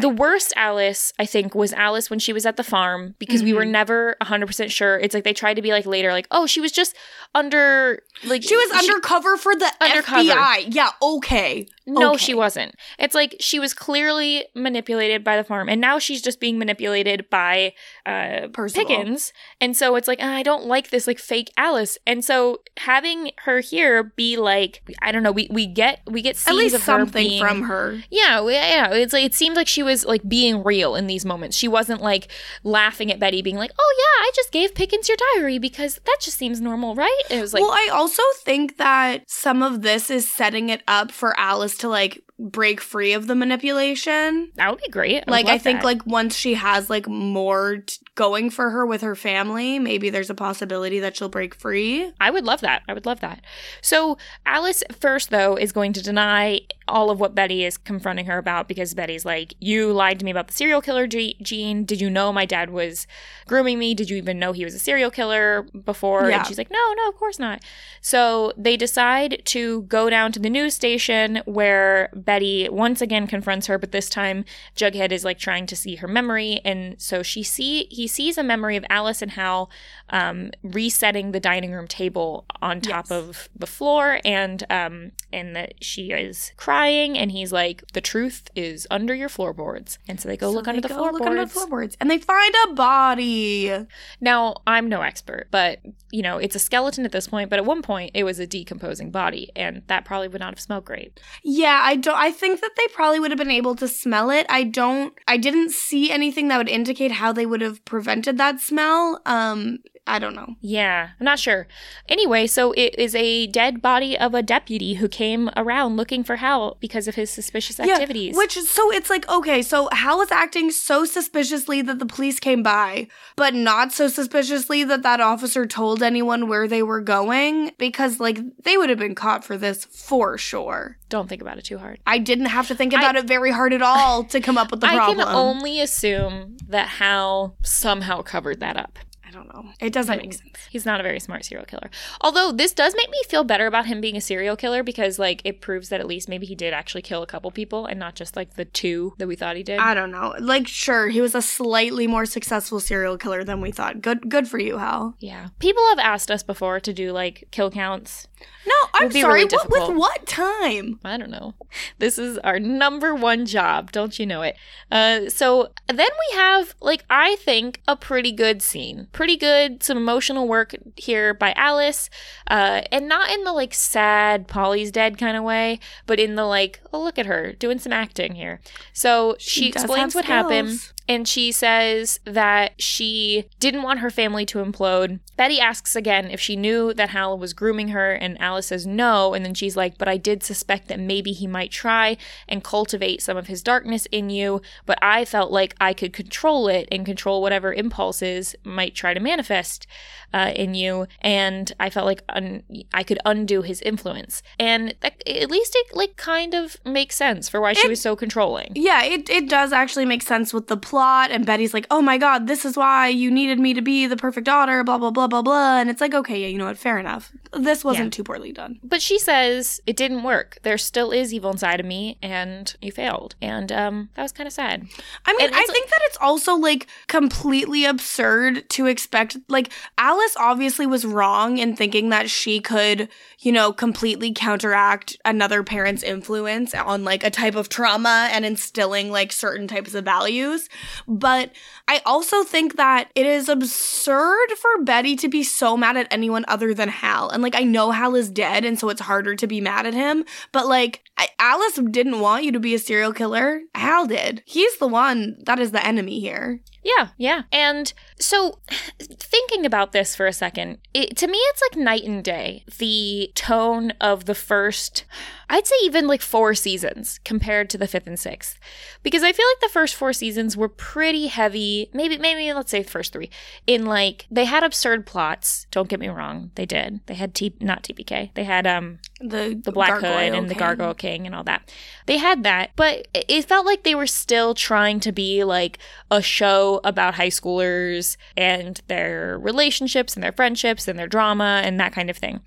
The worst Alice, I think, was Alice when she was at the farm because we were Mhm. never 100% sure. It's like they tried to be like later, like, oh, she was just under, like, She was undercover for the Undercover. FBI. Yeah, okay. No, Okay. she wasn't. It's like she was clearly manipulated by the farm, and now she's just being manipulated by uh, Percival. Pickens. And so it's like "Ah, I don't like this like fake Alice. And so having her here be like I don't know, we we get we get At scenes least of her something being, from her. Yeah, yeah. It's like it seemed like she was like being real in these moments. She wasn't like laughing at Betty, being like, "Oh yeah, I just gave Pickens your diary because that just seems normal, right?" It was like, well, I also think that some of this is setting it up for Alice to like break free of the manipulation. that would be great. would like I think that. like once she has like more t- going for her with her family, maybe there's a possibility that she'll break free. I would love that. I would love that. So Alice first though is going to deny all of what Betty is confronting her about because Betty's like, "You lied to me about the serial killer ge- gene. Did you know my dad was grooming me? Did you even know he was a serial killer before?" Yeah. And she's like, "No, no, of course not." So they decide to go down to the news station where Betty once again confronts her, but this time Jughead is like trying to see her memory, and so she see he sees a memory of Alice and Hal um, resetting the dining room table on top Yes. of the floor, and um, and that she is crying, and he's like, "The truth is under your floorboards," and so they go So look under they the go look under the floorboards. floorboards, and they find a body. Now, I'm no expert, but you know, it's a skeleton at this point, but at one point it was a decomposing body, and that probably would not have smelled great. Yeah, I don't. I think that they probably would have been able to smell it. I don't. I didn't see anything that would indicate how they would have prevented that smell. Um, I don't know. Yeah, I'm not sure. Anyway, so it is a dead body of a deputy who came around looking for Hal because of his suspicious activities. Yeah, which so it's like okay, so Hal was acting so suspiciously that the police came by, but not so suspiciously that that officer told anyone where they were going because like they would have been caught for this for sure. Don't think about it too hard. I didn't have to think about it very hard at all to come up with the I problem. I can only assume that Hal somehow covered that up. I don't know. It doesn't make sense. He's not a very smart serial killer. Although this does make me feel better about him being a serial killer because like it proves that at least maybe he did actually kill a couple people and not just like the two that we thought he did. I don't know. Like, sure, he was a slightly more successful serial killer than we thought. Good, good for you, Hal. yeah. People have asked us before to do like kill counts. No, I'm sorry. really what, with what time? I don't know. This is our number one job, don't you know it? Uh, so then we have, like, I think, a pretty good scene. Pretty good, some emotional work here by Alice. Uh, and not in the, like, sad, Polly's dead kind of way, but in the, like, oh, look at her doing some acting here. So she, She explains what happened. And she says that she didn't want her family to implode. Betty asks again if she knew that Hal was grooming her, and Alice says no. And then she's like, But I did suspect that maybe he might try and cultivate some of his darkness in you, but I felt like I could control it and control whatever impulses might try to manifest uh, in you. And I felt like un- I could undo his influence. And that, at least it, like, kind of makes sense for why she was so controlling. Yeah, it, it does actually make sense with the plot. And Betty's like, oh my God, this is why you needed me to be the perfect daughter, blah, blah, blah, blah, blah. And it's like, okay, yeah, you know what? Fair enough. This wasn't Yeah. too poorly done. But she says it didn't work. There still is evil inside of me, and you failed. And um, that was kind of sad. I mean, I it's think that it's also like completely absurd to expect. Like, Alice obviously was wrong in thinking that she could, you know, completely counteract another parent's influence on like a type of trauma and instilling like certain types of values. But I also think that it is absurd for Betty to be so mad at anyone other than Hal. And like, I know Hal is dead, and so it's harder to be mad at him. But like, Alice didn't want you to be a serial killer. Hal did. He's the one that is the enemy here. Yeah, yeah. And so, thinking about this for a second, it, to me, it's like night and day. The tone of the first, I'd say even like four seasons compared to the fifth and sixth, because I feel like the first four seasons were pretty heavy. Maybe, maybe let's say the first three. In like they had absurd plots. Don't get me wrong, they did. They had T, not TPK. They had um The the Black Gargoyle Hood and the King. Gargoyle King and all that. They had that, but it felt like they were still trying to be like a show about high schoolers and their relationships and their friendships and their drama and that kind of thing.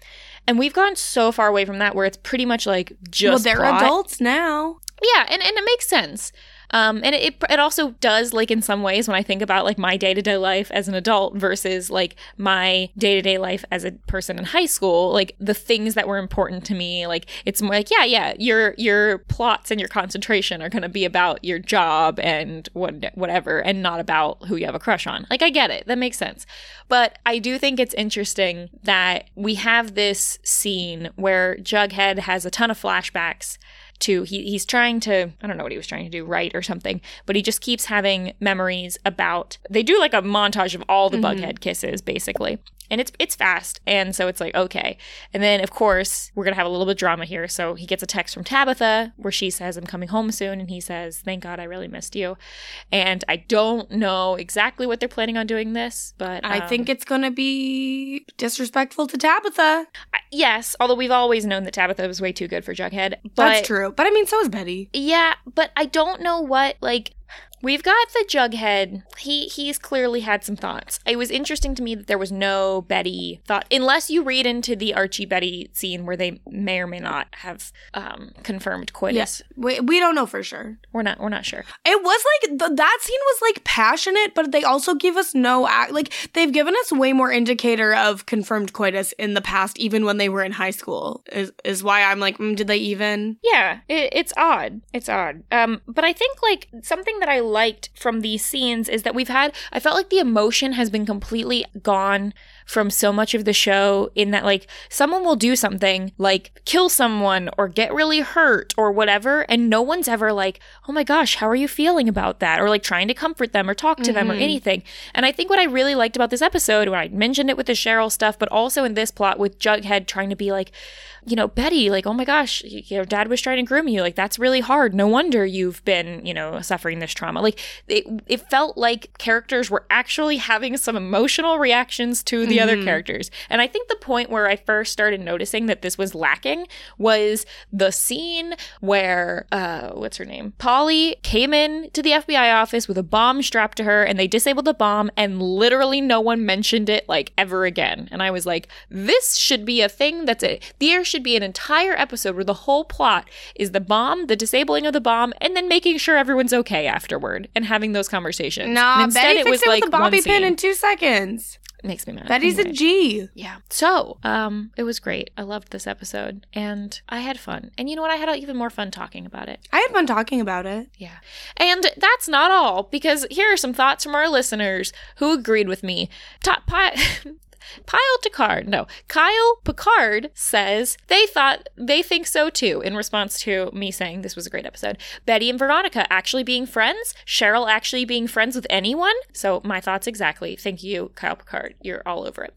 And we've gone so far away from that where it's pretty much like just well, they're plot. adults now. Yeah, and, and it makes sense. Um, and it, it also does, like, in some ways, when I think about, like, my day to day life as an adult versus, like, my day to day life as a person in high school, like, the things that were important to me, like, it's more like, yeah, yeah, your, your plots and your concentration are going to be about your job and what, whatever, and not about who you have a crush on. Like, I get it. That makes sense. But I do think it's interesting that we have this scene where Jughead has a ton of flashbacks to he, he's trying to i don't know what he was trying to do right or something but he just keeps having memories about they do like a montage of all the Mhm. bughead kisses basically and it's it's fast and so it's like okay and then of course we're gonna have a little bit of drama here so he gets a text from tabitha where she says i'm coming home soon and he says thank god i really missed you and i don't know exactly what they're planning on doing this but I um, think it's gonna be disrespectful to Tabitha. I- yes although we've always known that tabitha was way too good for jughead but That's true. But I mean, so is Betty. Yeah, but I don't know what like we've got the Jughead. He he's clearly had some thoughts. It was interesting to me that there was no Betty thought unless you read into the Archie Betty scene where they may or may not have um confirmed coitus. We, we don't know for sure. We're not we're not sure. It was like th- that scene was like passionate, but they also give us no act. Like they've given us way more indicator of confirmed coitus in the past, even when they were in high school. Is is why I'm like, mm, did they even? Yeah, it, it's odd. It's odd. Um, but I think like something that I liked from these scenes is that we've had. I felt like the emotion has been completely gone from so much of the show. In that, like, someone will do something like kill someone or get really hurt or whatever, and no one's ever like, "Oh my gosh, how are you feeling about that?" or like trying to comfort them or talk to them or Mhm. anything. And I think what I really liked about this episode, when I mentioned it with the Cheryl stuff, but also in this plot with Jughead trying to be like, you know, Betty, like, oh my gosh, your dad was trying to groom you. Like, that's really hard. No wonder you've been, you know, suffering this trauma. Like, it, it felt like characters were actually having some emotional reactions to the other Mhm. characters. And I think the point where I first started noticing that this was lacking was the scene where, uh, what's her name? Polly came in to the FBI office with a bomb strapped to her and they disabled the bomb and literally no one mentioned it like ever again. And I was like, this should be a thing that's a, there should be an entire episode where the whole plot is the bomb, the disabling of the bomb, and then making sure everyone's okay afterward and having those conversations. Nah, And Betty fixed it with the bobby pin in two seconds. Makes me mad. Betty's Anyway. a G. Yeah. So, um, it was great. I loved this episode and I had fun. And you know what? I had even more fun talking about it. I had fun talking about it. Yeah. And that's not all because here are some thoughts from our listeners who agreed with me. Top pi- Pile Picard, no, Kyle Picard says they thought they think so too. In response to me saying this was a great episode, Betty and Veronica actually being friends, Cheryl actually being friends with anyone. So my thoughts exactly. Thank you, Kyle Picard. You're all over it.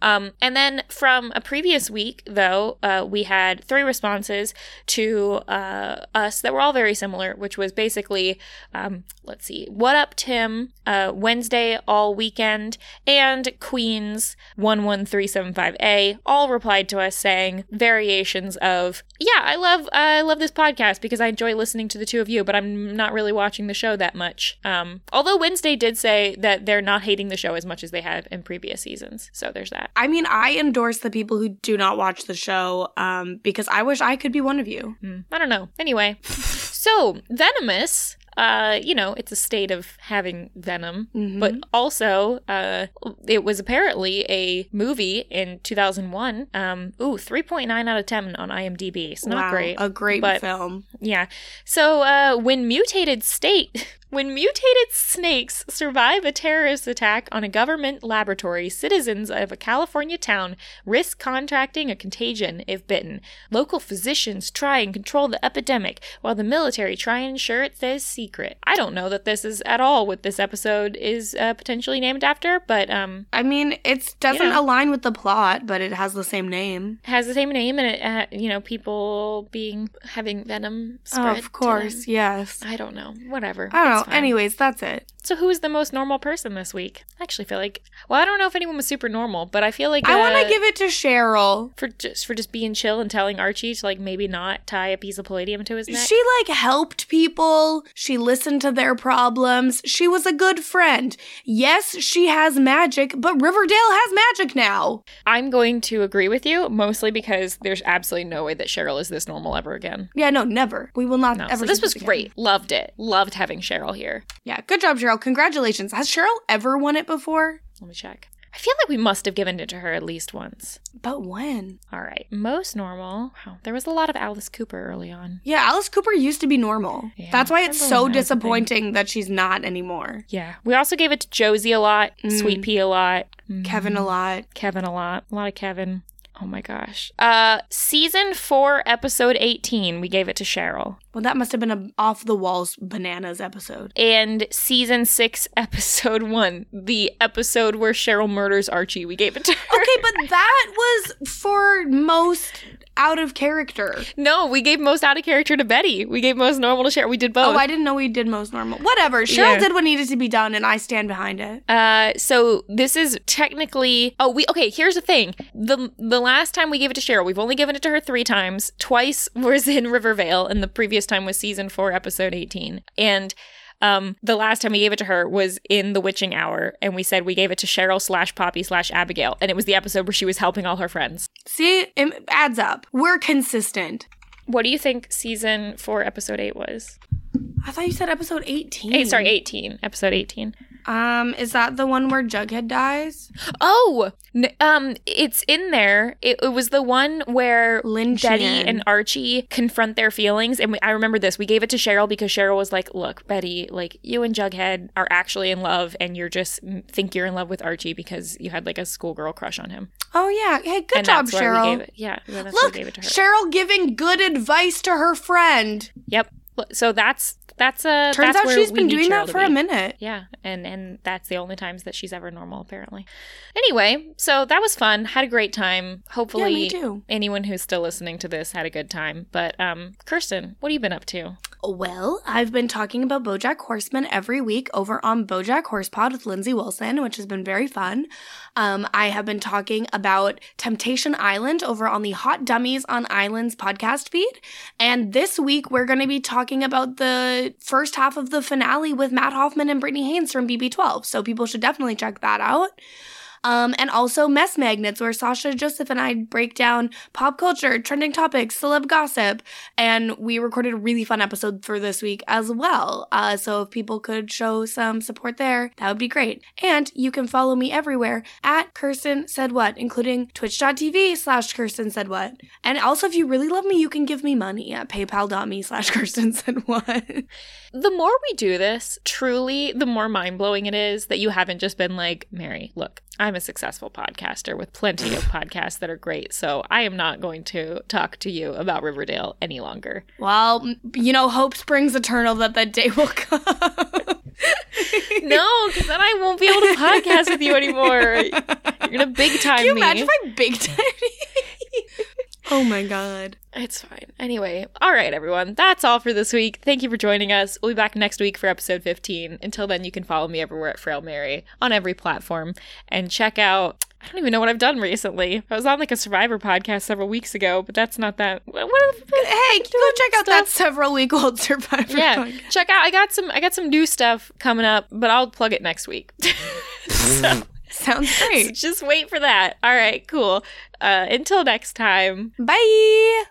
Um, and then from a previous week, though, uh, we had three responses to uh, us that were all very similar, which was basically, um, let's see, What Up Tim, uh, Wednesday All Weekend, and Queens 11375A all replied to us saying variations of, yeah, I love I love this podcast because I enjoy listening to the two of you, but I'm not really watching the show that much. Um, although Wednesday did say that they're not hating the show as much as they have in previous seasons, so there's that. I mean, I endorse the people who do not watch the show um, because I wish I could be one of you. Hmm, I don't know. Anyway, so Venomous. Uh, you know, it's a state of having venom, Mhm. but also, uh, it was apparently a movie in 2001. Um, ooh, 3.9 out of 10 on IMDb. It's not Wow, great. A great but- film. Yeah. So, uh, when mutated state, when mutated snakes survive a terrorist attack on a government laboratory, citizens of a California town risk contracting a contagion if bitten. Local physicians try and control the epidemic, while the military try and ensure it stays secret. I don't know that this is at all what this episode is uh, potentially named after, but um, I mean, it doesn't Yeah. align with the plot, but it has the same name. has the same name and it, uh, you know, people being having venom spread. Oh, of course, yes. I don't know. Whatever. I don't know. Fine. Anyways, that's it. So who is the most normal person this week? I actually feel like well, I don't know if anyone was super normal, but I feel like I want uh, to give it to Cheryl. for just for just being chill and telling Archie to like maybe not tie a piece of palladium to his neck. She like helped people. She listened to their problems. She was a good friend. Yes, she has magic, but Riverdale has magic now. I'm going to agree with you, mostly because there's absolutely no way that Cheryl is this normal ever again. Yeah, no, never. We will not No. ever. So this was again. great. Loved it. Loved having Cheryl here. Yeah, good job, Cheryl. Congratulations. Has Cheryl ever won it before? Let me check. I feel like we must have given it to her at least once. But when? All right. Most normal. Wow. There was a lot of Alice Cooper early on. Yeah, Alice Cooper used to be normal. Yeah, That's why it's so when that was a thing. disappointing that she's not anymore. Yeah. We also gave it to Josie a lot, Mm. Sweet Pea a lot, Mm, Kevin a lot. Kevin a lot, a lot of Kevin. Oh my gosh. Uh, season four, episode 18, we gave it to Cheryl. Well, that must have been a off the walls bananas episode. And season six, episode one, the episode where Cheryl murders Archie, we gave it to her. Okay, but that was for most out of character. No, we gave most out of character to Betty. We gave most normal to Cheryl. We did both. Oh, I didn't know we did most normal. Whatever. Cheryl Yeah. did what needed to be done, and I stand behind it. Uh, so this is technically. Oh, we okay. Here's the thing: the the last time we gave it to Cheryl, we've only given it to her three times. Twice was in Rivervale, and the previous time was season four, episode eighteen. And um, the last time we gave it to her was in the Witching Hour, and we said we gave it to Cheryl slash Poppy slash Abigail, and it was the episode where she was helping all her friends. See, it adds up. We're consistent. What do you think season four, episode eight was? I thought you said episode 18. Eight, sorry, eighteen. Episode eighteen. Um, is that the one where Jughead dies? Oh, n- um, it's in there. It, it was the one where Lynchian. Betty and Archie confront their feelings, and we, I remember this. We gave it to Cheryl because Cheryl was like, "Look, Betty, like you and Jughead are actually in love, and you're just think you're in love with Archie because you had like a schoolgirl crush on him." Oh yeah. Hey, good and job, that's Cheryl. we gave it. Yeah, Look, we gave it to her. Cheryl giving good advice to her friend. yep. So that's that's a Turns that's out she's been doing that for a minute. Yeah, and and that's the only times that she's ever normal apparently. Anyway, so that was fun. Had a great time. Hopefully Yeah, anyone who's still listening to this had a good time. But um Kirsten, what have you been up to? Well, I've been talking about BoJack Horseman every week over on BoJack Horsepod with Lindsay Wilson, which has been very fun. Um, I have been talking about Temptation Island over on the Hot Dummies on Islands podcast feed, and this week we're going to be talking about the first half of the finale with Matt Hoffman and Brittany Haynes from BB12. So people should definitely check that out. Um, and also Mess Magnets, where Sasha, Joseph, and I break down pop culture, trending topics, celeb gossip, and we recorded a really fun episode for this week as well. Uh, so if people could show some support there, that would be great. And you can follow me everywhere at Kirsten Said What, including twitch.tv slash Kirsten Said What. And also, if you really love me, you can give me money at paypal.me slash Kirsten Said What. The more we do this, truly, the more mind blowing it is that you haven't just been like, Mary, look, I'm a successful podcaster with plenty of podcasts that are great. So I am not going to talk to you about Riverdale any longer. well, you know, hope springs eternal that that day will come. No, because then I won't be able to podcast with you anymore. You're gonna big time me. Can you me. imagine if I big time Oh my god. It's fine. Anyway, all right, everyone. That's all for this week. Thank you for joining us. We'll be back next week for episode 15. Until then, you can follow me everywhere at Frail Mary on every platform and check out. I don't even know what I've done recently. I was on like a Survivor podcast several weeks ago, but that's not that. What what the, Hey, go check out that several week old Survivor. yeah, podcast. check out. I got some. I got some new stuff coming up, but I'll plug it next week. so, mm. Sounds so great. just wait for that. All right, cool. Uh, until next time. Bye.